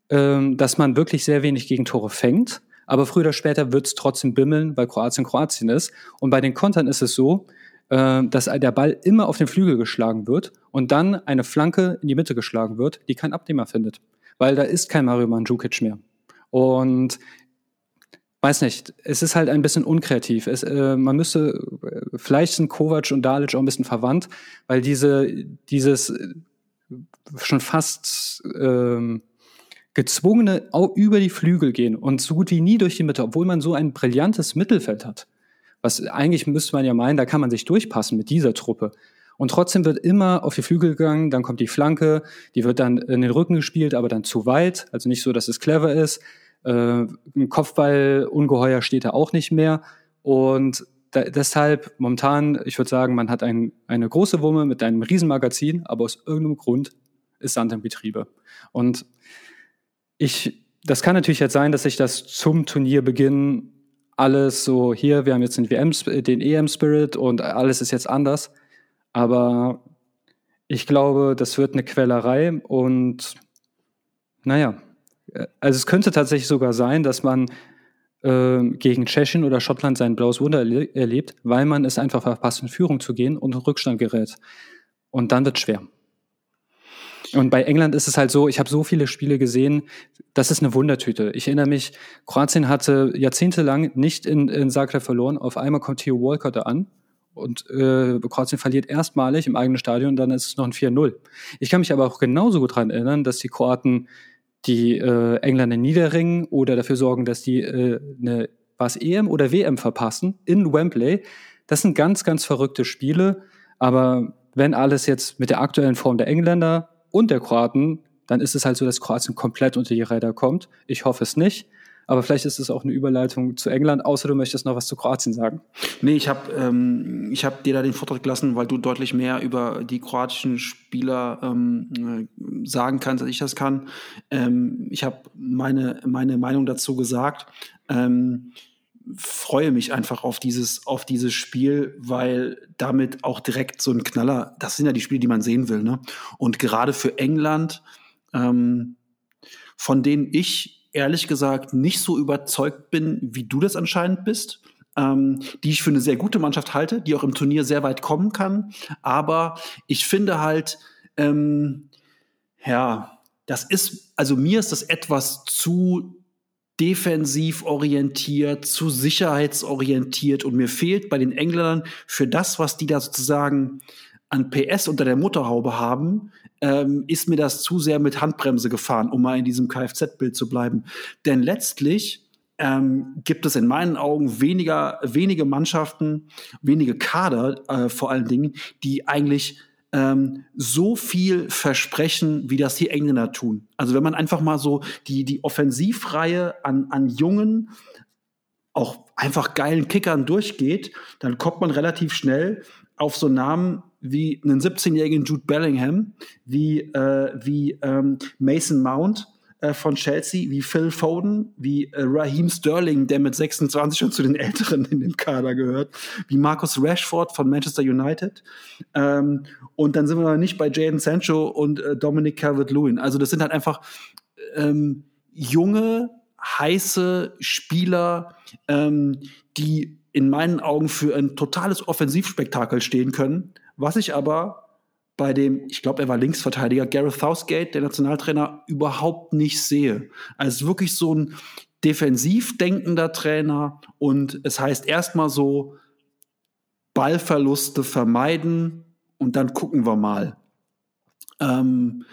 ähm, dass man wirklich sehr wenig Gegentore fängt. Aber früher oder später wird es trotzdem bimmeln, weil Kroatien Kroatien ist. Und bei den Kontern ist es so, äh, dass der Ball immer auf den Flügel geschlagen wird und dann eine Flanke in die Mitte geschlagen wird, die kein Abnehmer findet. Weil da ist kein Mario Mandzukic mehr. Und weiß nicht, es ist halt ein bisschen unkreativ. Es, äh, man müsste, vielleicht sind Kovac und Dalic auch ein bisschen verwandt, weil diese, dieses äh, schon fast ähm, gezwungene auch über die Flügel gehen und so gut wie nie durch die Mitte, obwohl man so ein brillantes Mittelfeld hat. Was eigentlich müsste man ja meinen, da kann man sich durchpassen mit dieser Truppe. Und trotzdem wird immer auf die Flügel gegangen, dann kommt die Flanke, die wird dann in den Rücken gespielt, aber dann zu weit, also nicht so, dass es clever ist. Äh, ein Kopfballungeheuer steht da auch nicht mehr. Und da, deshalb momentan, ich würde sagen, man hat ein, eine große Wumme mit einem Riesenmagazin, aber aus irgendeinem Grund ist Sand im Betriebe. Und ich, das kann natürlich jetzt sein, dass sich das zum Turnierbeginn alles so hier, wir haben jetzt den WM, den EM Spirit und alles ist jetzt anders. Aber ich glaube, das wird eine Quellerei und naja, also es könnte tatsächlich sogar sein, dass man äh, gegen Tschechien oder Schottland sein blaues Wunder erle erlebt, weil man es einfach verpasst, in Führung zu gehen und in Rückstand gerät. Und dann wird es schwer. Und bei England ist es halt so, ich habe so viele Spiele gesehen, das ist eine Wundertüte. Ich erinnere mich, Kroatien hatte jahrzehntelang nicht in, in Zagreb verloren. Auf einmal kommt Theo Walcott da an und äh, Kroatien verliert erstmalig im eigenen Stadion, dann ist es noch ein 4-0. Ich kann mich aber auch genauso gut daran erinnern, dass die Kroaten die äh, Engländer niederringen oder dafür sorgen, dass die äh, eine war es EM oder WM verpassen in Wembley. Das sind ganz, ganz verrückte Spiele. Aber wenn alles jetzt mit der aktuellen Form der Engländer und der Kroaten, dann ist es halt so, dass Kroatien komplett unter die Räder kommt. Ich hoffe es nicht. Aber vielleicht ist es auch eine Überleitung zu England, außer du möchtest noch was zu Kroatien sagen. Nee, ich habe ähm, hab dir da den Vortrag gelassen, weil du deutlich mehr über die kroatischen Spieler ähm, äh, sagen kannst, als ich das kann. Ähm, ich habe meine, meine Meinung dazu gesagt. Ähm, freue mich einfach auf dieses, auf dieses Spiel, weil damit auch direkt so ein Knaller, das sind ja die Spiele, die man sehen will. Ne? Und gerade für England, ähm, von denen ich ehrlich gesagt nicht so überzeugt bin, wie du das anscheinend bist, ähm, die ich für eine sehr gute Mannschaft halte, die auch im Turnier sehr weit kommen kann. Aber ich finde halt, ähm, ja, das ist, also mir ist das etwas zu defensiv orientiert, zu sicherheitsorientiert und mir fehlt bei den Engländern für das, was die da sozusagen an PS unter der Motorhaube haben, ähm, ist mir das zu sehr mit Handbremse gefahren, um mal in diesem Kfz-Bild zu bleiben. Denn letztlich ähm, gibt es in meinen Augen weniger, wenige Mannschaften, wenige Kader äh, vor allen Dingen, die eigentlich ähm, so viel versprechen, wie das die Engländer tun. Also wenn man einfach mal so die, die Offensivreihe an, an jungen, auch einfach geilen Kickern durchgeht, dann kommt man relativ schnell auf so Namen wie einen 17-jährigen Jude Bellingham, wie, äh, wie ähm, Mason Mount, äh, von Chelsea, wie Phil Foden, wie äh, Raheem Sterling, der mit 26 schon zu den Älteren in dem Kader gehört, wie Marcus Rashford von Manchester United. Ähm, und dann sind wir noch nicht bei Jaden Sancho und äh, Dominic Calvert-Lewin. Also das sind halt einfach ähm, junge, heiße Spieler, ähm, die in meinen Augen für ein totales Offensivspektakel stehen können, was ich aber bei dem, ich glaube, er war Linksverteidiger, Gareth Southgate, der Nationaltrainer, überhaupt nicht sehe. Also wirklich so ein defensiv denkender Trainer und es heißt erstmal so, Ballverluste vermeiden und dann gucken wir mal. Ähm,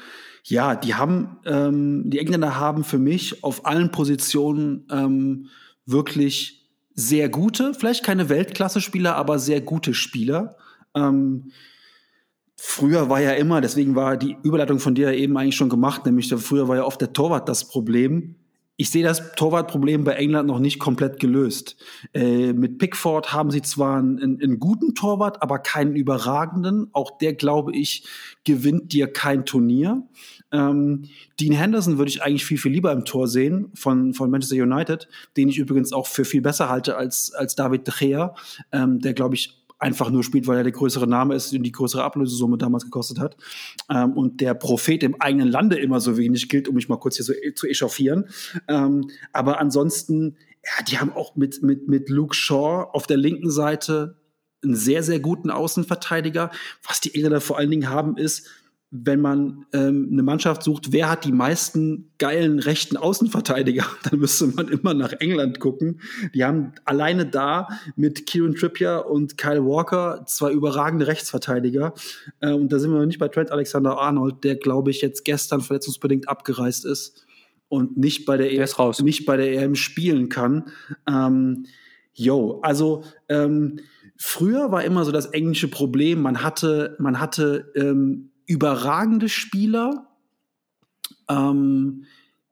ja, die haben, ähm, die Engländer haben für mich auf allen Positionen ähm, wirklich sehr gute, vielleicht keine Weltklasse-Spieler, aber sehr gute Spieler. Ähm, Früher war ja immer, deswegen war die Überleitung von dir eben eigentlich schon gemacht, nämlich früher war ja oft der Torwart das Problem. Ich sehe das Torwartproblem bei England noch nicht komplett gelöst. Äh, mit Pickford haben sie zwar einen, einen, guten Torwart, aber keinen überragenden. Auch der, glaube ich, gewinnt dir kein Turnier. Ähm, Dean Henderson würde ich eigentlich viel, viel lieber im Tor sehen von, von Manchester United, den ich übrigens auch für viel besser halte als, als David De Gea, ähm, der, glaube ich, einfach nur spielt, weil er der größere Name ist und die größere Ablösesumme damals gekostet hat. Ähm, und der Prophet im eigenen Lande immer so wenig gilt, um mich mal kurz hier so e-, zu echauffieren. Ähm, aber ansonsten, ja, die haben auch mit, mit, mit Luke Shaw auf der linken Seite einen sehr, sehr guten Außenverteidiger. Was die Engländer vor allen Dingen haben, ist, wenn man ähm, eine Mannschaft sucht, wer hat die meisten geilen rechten Außenverteidiger, dann müsste man immer nach England gucken. Die haben alleine da mit Kieran Trippier und Kyle Walker zwei überragende Rechtsverteidiger. Äh, und da sind wir noch nicht bei Trent Alexander-Arnold, der, glaube ich, jetzt gestern verletzungsbedingt abgereist ist und nicht bei der, der EM, nicht bei der EM spielen kann. Ähm, yo, also ähm, früher war immer so das englische Problem, man hatte, man hatte ähm, überragende Spieler, ähm,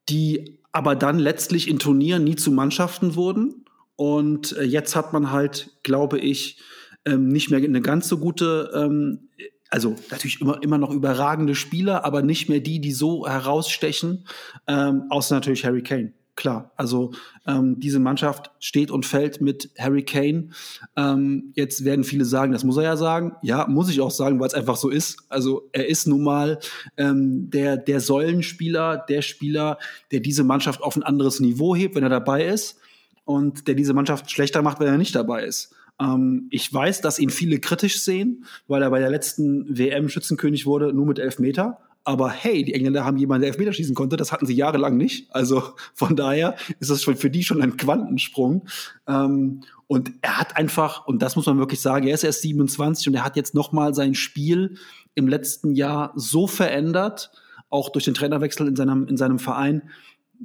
die aber dann letztlich in Turnieren nie zu Mannschaften wurden. Und äh, jetzt hat man halt, glaube ich, ähm, nicht mehr eine ganz so gute, ähm, also natürlich immer, immer noch überragende Spieler, aber nicht mehr die, die so herausstechen, ähm, außer natürlich Harry Kane klar. Also ähm, diese Mannschaft steht und fällt mit Harry Kane. Ähm, jetzt werden viele sagen, das muss er ja sagen. Ja, muss ich auch sagen, weil es einfach so ist. Also er ist nun mal ähm, der, der Säulenspieler, der Spieler, der diese Mannschaft auf ein anderes Niveau hebt, wenn er dabei ist. Und der diese Mannschaft schlechter macht, wenn er nicht dabei ist. Ähm, ich weiß, dass ihn viele kritisch sehen, weil er bei der letzten WM Schützenkönig wurde, nur mit elf Meter. Aber hey, die Engländer haben jemanden, der Elfmeter schießen konnte. Das hatten sie jahrelang nicht. Also von daher ist das schon für die schon ein Quantensprung. Ähm, und er hat einfach, und das muss man wirklich sagen, er ist erst 27 und er hat jetzt noch mal sein Spiel im letzten Jahr so verändert, auch durch den Trainerwechsel in seinem, in seinem Verein,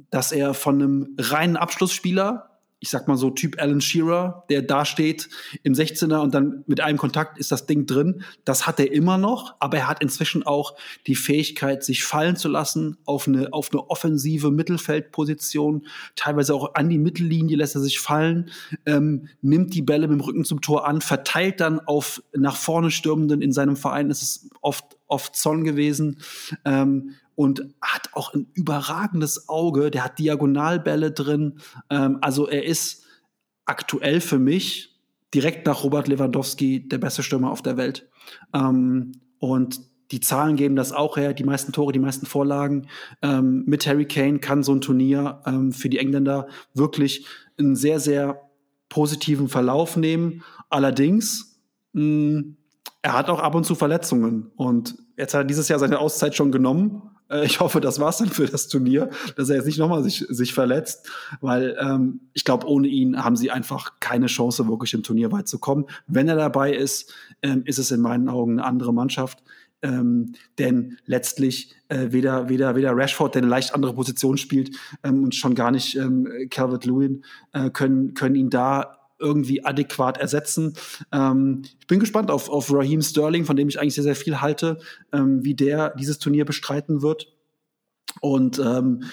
dass er von einem reinen Abschlussspieler ich sag mal so Typ Alan Shearer, der da steht im 16er und dann mit einem Kontakt ist das Ding drin. Das hat er immer noch, aber er hat inzwischen auch die Fähigkeit, sich fallen zu lassen auf eine, auf eine offensive Mittelfeldposition. Teilweise auch an die Mittellinie lässt er sich fallen, ähm, nimmt die Bälle mit dem Rücken zum Tor an, verteilt dann auf nach vorne stürmenden. In seinem Verein ist es oft, oft Zorn gewesen. Ähm, und hat auch ein überragendes Auge. Der hat Diagonalbälle drin. Ähm, also er ist aktuell für mich direkt nach Robert Lewandowski der beste Stürmer auf der Welt. Ähm, und die Zahlen geben das auch her, die meisten Tore, die meisten Vorlagen. Ähm, mit Harry Kane kann so ein Turnier ähm, für die Engländer wirklich einen sehr, sehr positiven Verlauf nehmen. Allerdings, mh, er hat auch ab und zu Verletzungen. Und jetzt hat er dieses Jahr seine Auszeit schon genommen. Äh, ich hoffe, das war's dann für das Turnier, dass er jetzt nicht nochmal sich, sich verletzt, weil ähm, ich glaube, ohne ihn haben sie einfach keine Chance, wirklich im Turnier weit zu kommen. Wenn er dabei ist, ähm, ist es in meinen Augen eine andere Mannschaft. Ähm, denn letztlich äh, weder, weder, weder Rashford, der eine leicht andere Position spielt, ähm, und schon gar nicht ähm, Calvert Lewin äh, können, können ihn da irgendwie adäquat ersetzen. Ähm, ich bin gespannt auf, auf Raheem Sterling, von dem ich eigentlich sehr, sehr viel halte, ähm, wie der dieses Turnier bestreiten wird. Und ähm,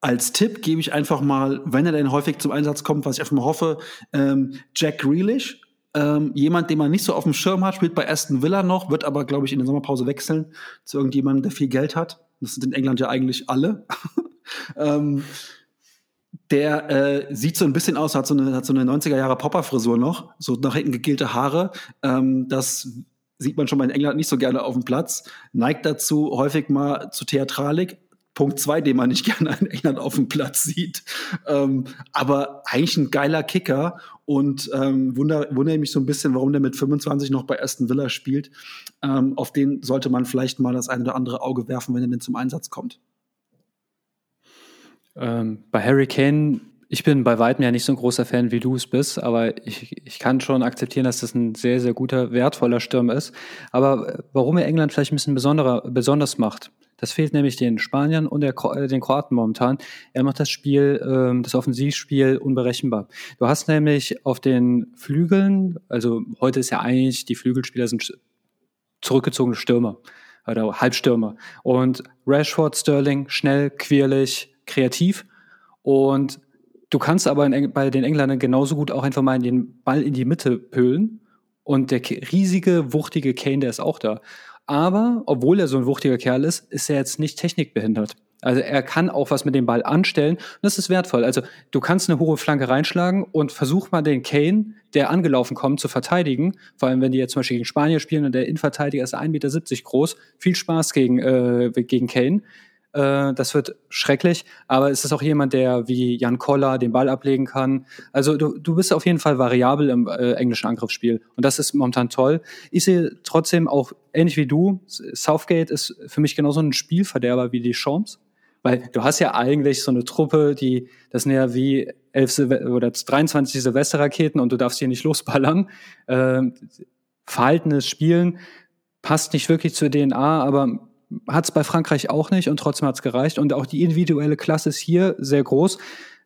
als Tipp gebe ich einfach mal, wenn er denn häufig zum Einsatz kommt, was ich einfach mal hoffe, ähm, Jack Grealish. Ähm, jemand, den man nicht so auf dem Schirm hat, spielt bei Aston Villa noch, wird aber, glaube ich, in der Sommerpause wechseln zu irgendjemandem, der viel Geld hat. Das sind in England ja eigentlich alle. ähm, der äh, sieht so ein bisschen aus, hat so eine, so eine 90er Jahre Popper-Frisur noch, so nach hinten gegelte Haare. Ähm, das sieht man schon mal in England nicht so gerne auf dem Platz. Neigt dazu häufig mal zu Theatralik. Punkt zwei, den man nicht gerne in England auf dem Platz sieht. Ähm, aber eigentlich ein geiler Kicker und ähm, wundere, wundere mich so ein bisschen, warum der mit 25 noch bei Aston Villa spielt. Ähm, auf den sollte man vielleicht mal das eine oder andere Auge werfen, wenn er denn zum Einsatz kommt. Ähm, bei Harry Kane, ich bin bei weitem ja nicht so ein großer Fan, wie du es bist, aber ich, ich kann schon akzeptieren, dass das ein sehr, sehr guter, wertvoller Sturm ist. Aber äh, warum er England vielleicht ein bisschen besonderer, besonders macht, das fehlt nämlich den Spaniern und der, äh, den Kroaten momentan. Er macht das Spiel, ähm, das Offensivspiel unberechenbar. Du hast nämlich auf den Flügeln, also heute ist ja eigentlich, die Flügelspieler sind zurückgezogene Stürmer oder Halbstürmer. Und Rashford, Sterling, schnell, quirlig, kreativ. Und du kannst aber bei den Engländern genauso gut auch einfach mal den Ball in die Mitte pölen. Und der riesige, wuchtige Kane, der ist auch da. Aber, obwohl er so ein wuchtiger Kerl ist, ist er jetzt nicht technikbehindert. Also er kann auch was mit dem Ball anstellen und das ist wertvoll. Also du kannst eine hohe Flanke reinschlagen und versuch mal den Kane, der angelaufen kommt, zu verteidigen. Vor allem, wenn die jetzt zum Beispiel gegen Spanier spielen und der Innenverteidiger ist 1,70 Meter groß. Viel Spaß gegen, äh, gegen Kane. Äh, das wird schrecklich. Aber es ist auch jemand, der wie Jan Koller den Ball ablegen kann. Also du, du bist auf jeden Fall variabel im äh, englischen Angriffsspiel. Und das ist momentan toll. Ich sehe trotzdem auch, ähnlich wie du, Southgate ist für mich genauso ein Spielverderber wie die Champs. Weil du hast ja eigentlich so eine Truppe, die, das sind ja wie 11 Silve oder 23 Silvesterraketen und du darfst hier nicht losballern. Ähm, verhaltenes Spielen passt nicht wirklich zur DNA, aber hat es bei Frankreich auch nicht und trotzdem hat es gereicht. Und auch die individuelle Klasse ist hier sehr groß.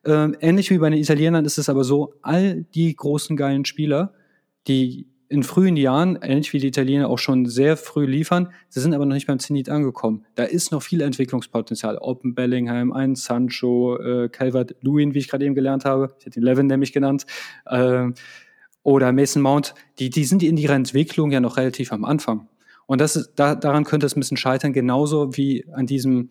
Ähm, ähnlich wie bei den Italienern ist es aber so, all die großen geilen Spieler, die in frühen Jahren, ähnlich wie die Italiener, auch schon sehr früh liefern, sie sind aber noch nicht beim Zenit angekommen. Da ist noch viel Entwicklungspotenzial. Open Bellingham, ein Sancho, äh, Calvert Lewin, wie ich gerade eben gelernt habe, ich hätte den Levin nämlich genannt, äh, oder Mason Mount, die, die sind in ihrer Entwicklung ja noch relativ am Anfang. Und das ist, da, daran könnte es ein bisschen scheitern, genauso wie an diesem,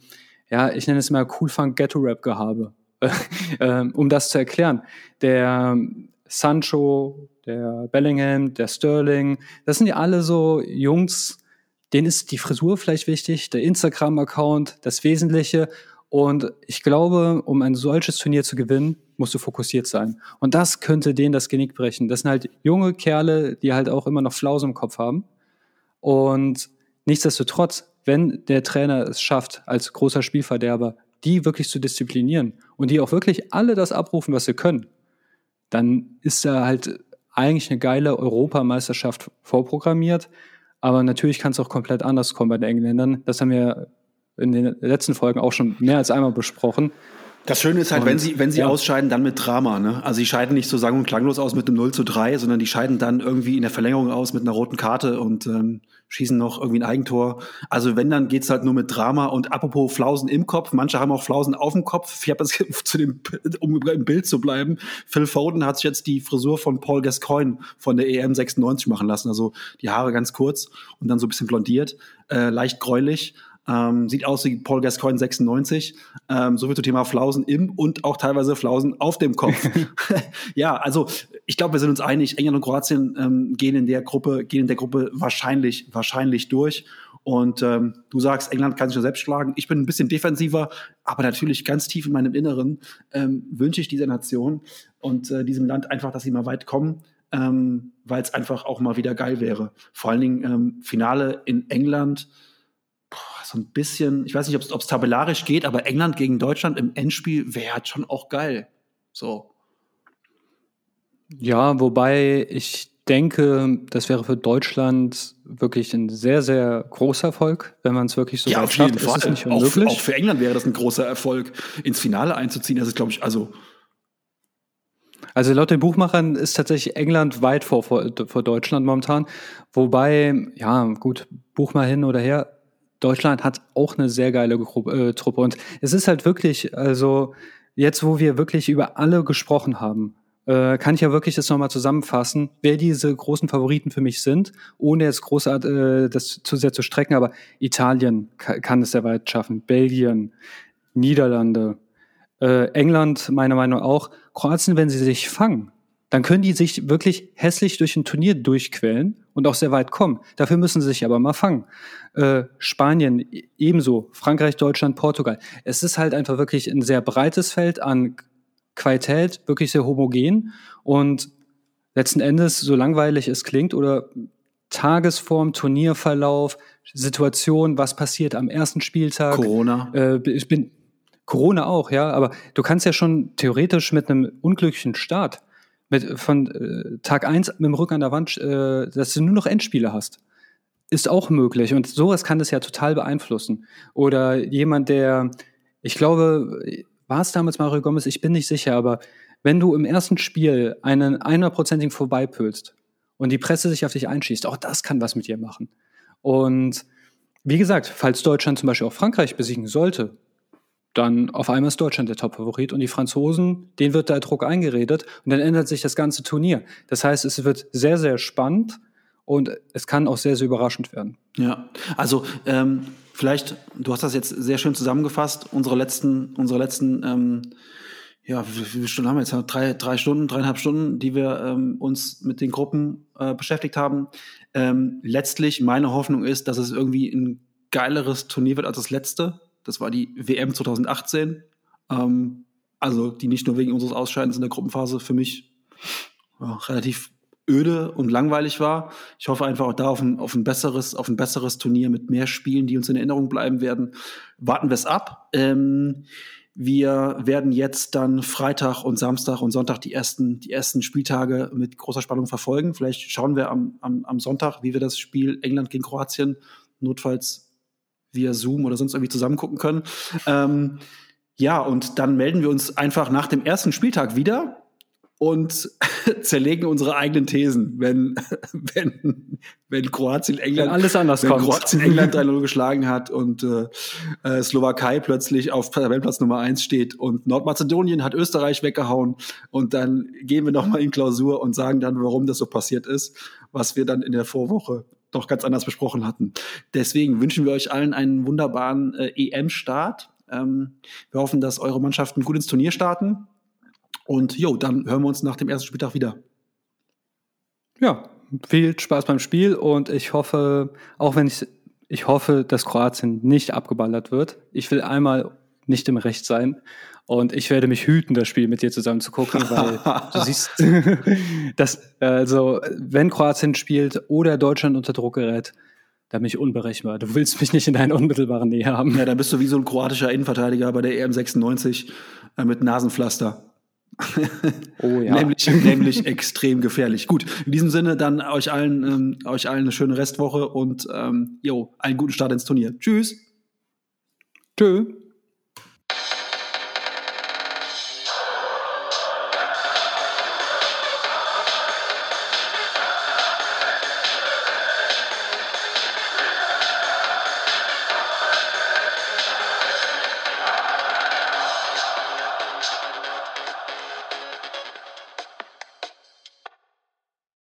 ja, ich nenne es mal Cool Funk Ghetto Rap Gehabe. Ähm, um das zu erklären. Der Sancho, der Bellingham, der Sterling, das sind ja alle so Jungs, denen ist die Frisur vielleicht wichtig, der Instagram-Account, das Wesentliche. Und ich glaube, um ein solches Turnier zu gewinnen, musst du fokussiert sein. Und das könnte denen das Genick brechen. Das sind halt junge Kerle, die halt auch immer noch Flause im Kopf haben. Und nichtsdestotrotz, wenn der Trainer es schafft, als großer Spielverderber, die wirklich zu disziplinieren und die auch wirklich alle das abrufen, was sie können, dann ist da halt eigentlich eine geile Europameisterschaft vorprogrammiert. Aber natürlich kann es auch komplett anders kommen bei den Engländern. Das haben wir in den letzten Folgen auch schon mehr als einmal besprochen. Das Schöne ist halt, und, wenn sie, wenn sie ja. ausscheiden, dann mit Drama. Ne? Also sie scheiden nicht so sang- und klanglos aus mit einem 0 zu 3, sondern die scheiden dann irgendwie in der Verlängerung aus mit einer roten Karte und ähm, schießen noch irgendwie ein Eigentor. Also wenn, dann geht's halt nur mit Drama. Und apropos Flausen im Kopf, manche haben auch Flausen auf dem Kopf. Ich habe jetzt zu dem, um im Bild zu bleiben, Phil Foden hat sich jetzt die Frisur von Paul Gascoigne von der EM 96 machen lassen. Also die Haare ganz kurz und dann so ein bisschen blondiert, äh, leicht gräulich. Ähm, sieht aus wie Paul Gascoigne 96. Ähm, so viel zum Thema Flausen im und auch teilweise Flausen auf dem Kopf. ja, also ich glaube, wir sind uns einig. England und Kroatien ähm, gehen in der Gruppe, gehen in der Gruppe wahrscheinlich, wahrscheinlich durch. Und ähm, du sagst, England kann sich nur selbst schlagen. Ich bin ein bisschen defensiver, aber natürlich ganz tief in meinem Inneren ähm, wünsche ich dieser Nation und äh, diesem Land einfach, dass sie mal weit kommen, ähm, weil es einfach auch mal wieder geil wäre. Vor allen Dingen ähm, Finale in England so ein bisschen, ich weiß nicht, ob es tabellarisch geht, aber England gegen Deutschland im Endspiel wäre halt schon auch geil. So. Ja, wobei ich denke, das wäre für Deutschland wirklich ein sehr, sehr großer Erfolg, wenn man es wirklich so ja, auf jeden schafft. Fall. Ist nicht auch, auch, für England wäre das ein großer Erfolg, ins Finale einzuziehen. Das ist, glaube ich, also. Also laut den Buchmachern ist tatsächlich England weit vor, vor, vor Deutschland momentan. Wobei, ja, gut, Buch mal hin oder her, Deutschland hat auch eine sehr geile Gruppe, äh, Truppe. Und es ist halt wirklich, also jetzt, wo wir wirklich über alle gesprochen haben, äh, kann ich ja wirklich das nochmal zusammenfassen, wer diese großen Favoriten für mich sind, ohne jetzt großartig äh, das zu sehr zu strecken. Aber Italien kann es sehr weit schaffen, Belgien, Niederlande, äh, England meiner Meinung nach auch. Kroatien, wenn sie sich fangen, dann können die sich wirklich hässlich durch ein Turnier durchquellen und auch sehr weit kommen. Dafür müssen sie sich aber mal fangen. Äh, Spanien e-, ebenso, Frankreich, Deutschland, Portugal. Es ist halt einfach wirklich ein sehr breites Feld an Qualität, wirklich sehr homogen und letzten Endes, so langweilig es klingt oder Tagesform, Turnierverlauf, Situation, was passiert am ersten Spieltag. Corona. Äh, ich bin Corona auch, ja, aber du kannst ja schon theoretisch mit einem unglücklichen Start mit, von äh, Tag eins mit dem Rücken an der Wand, äh, dass du nur noch Endspiele hast. Ist auch möglich. Und sowas kann das ja total beeinflussen. Oder jemand, der, ich glaube, war es damals Mario Gomez, ich bin nicht sicher, aber wenn du im ersten Spiel einen einhundertprozentigen vorbeipülst und die Presse sich auf dich einschießt, auch das kann was mit dir machen. Und wie gesagt, falls Deutschland zum Beispiel auch Frankreich besiegen sollte, dann auf einmal ist Deutschland der Top-Favorit und die Franzosen, denen wird der Druck eingeredet und dann ändert sich das ganze Turnier. Das heißt, es wird sehr, sehr spannend und es kann auch sehr, sehr überraschend werden. Ja, also ähm, vielleicht, du hast das jetzt sehr schön zusammengefasst, unsere letzten, unsere letzten, ähm, ja, wie, viele Stunden haben wir jetzt? Drei, drei Stunden, dreieinhalb Stunden, die wir ähm, uns mit den Gruppen äh, beschäftigt haben. Ähm, letztlich, meine Hoffnung ist, dass es irgendwie ein geileres Turnier wird als das letzte das war die WM 2018. Ähm, also die nicht nur wegen unseres Ausscheidens in der Gruppenphase für mich ja, relativ öde und langweilig war. Ich hoffe einfach auch da auf ein, auf ein, besseres, auf ein besseres Turnier mit mehr Spielen, die uns in Erinnerung bleiben werden. Warten wir es ab. Ähm, wir werden jetzt dann Freitag und Samstag und Sonntag die ersten, die ersten Spieltage mit großer Spannung verfolgen. Vielleicht schauen wir am, am, am Sonntag, wie wir das Spiel England gegen Kroatien notfalls via Zoom oder sonst irgendwie zusammen gucken können. Ähm, ja, und dann melden wir uns einfach nach dem ersten Spieltag wieder und zerlegen unsere eigenen Thesen, wenn, wenn, wenn Kroatien England, wenn alles anders wenn kommt. Kroatien England 3-0 geschlagen hat und äh, äh, Slowakei plötzlich auf Tabellenplatz Nummer 1 steht und Nordmazedonien hat Österreich weggehauen und dann gehen wir nochmal in Klausur und sagen dann, warum das so passiert ist, was wir dann in der Vorwoche doch ganz anders besprochen hatten. Deswegen wünschen wir euch allen einen wunderbaren äh, EM-Start. Ähm, wir hoffen, dass eure Mannschaften gut ins Turnier starten. Und jo, dann hören wir uns nach dem ersten Spieltag wieder. Ja, viel Spaß beim Spiel und ich hoffe, auch wenn ich, ich hoffe, dass Kroatien nicht abgeballert wird. Ich will einmal nicht im Recht sein. Und ich werde mich hüten, das Spiel mit dir zusammen zu gucken, weil du siehst, dass, also, wenn Kroatien spielt oder Deutschland unter Druck gerät, dann bin ich unberechenbar. Du willst mich nicht in deiner unmittelbaren Nähe haben. Ja, dann bist du wie so ein kroatischer Innenverteidiger bei der EM 96 äh, mit Nasenpflaster. Oh ja. nämlich, nämlich extrem gefährlich. Gut, in diesem Sinne dann euch allen, ähm, euch allen eine schöne Restwoche und ähm, jo, einen guten Start ins Turnier. Tschüss. Tschüss.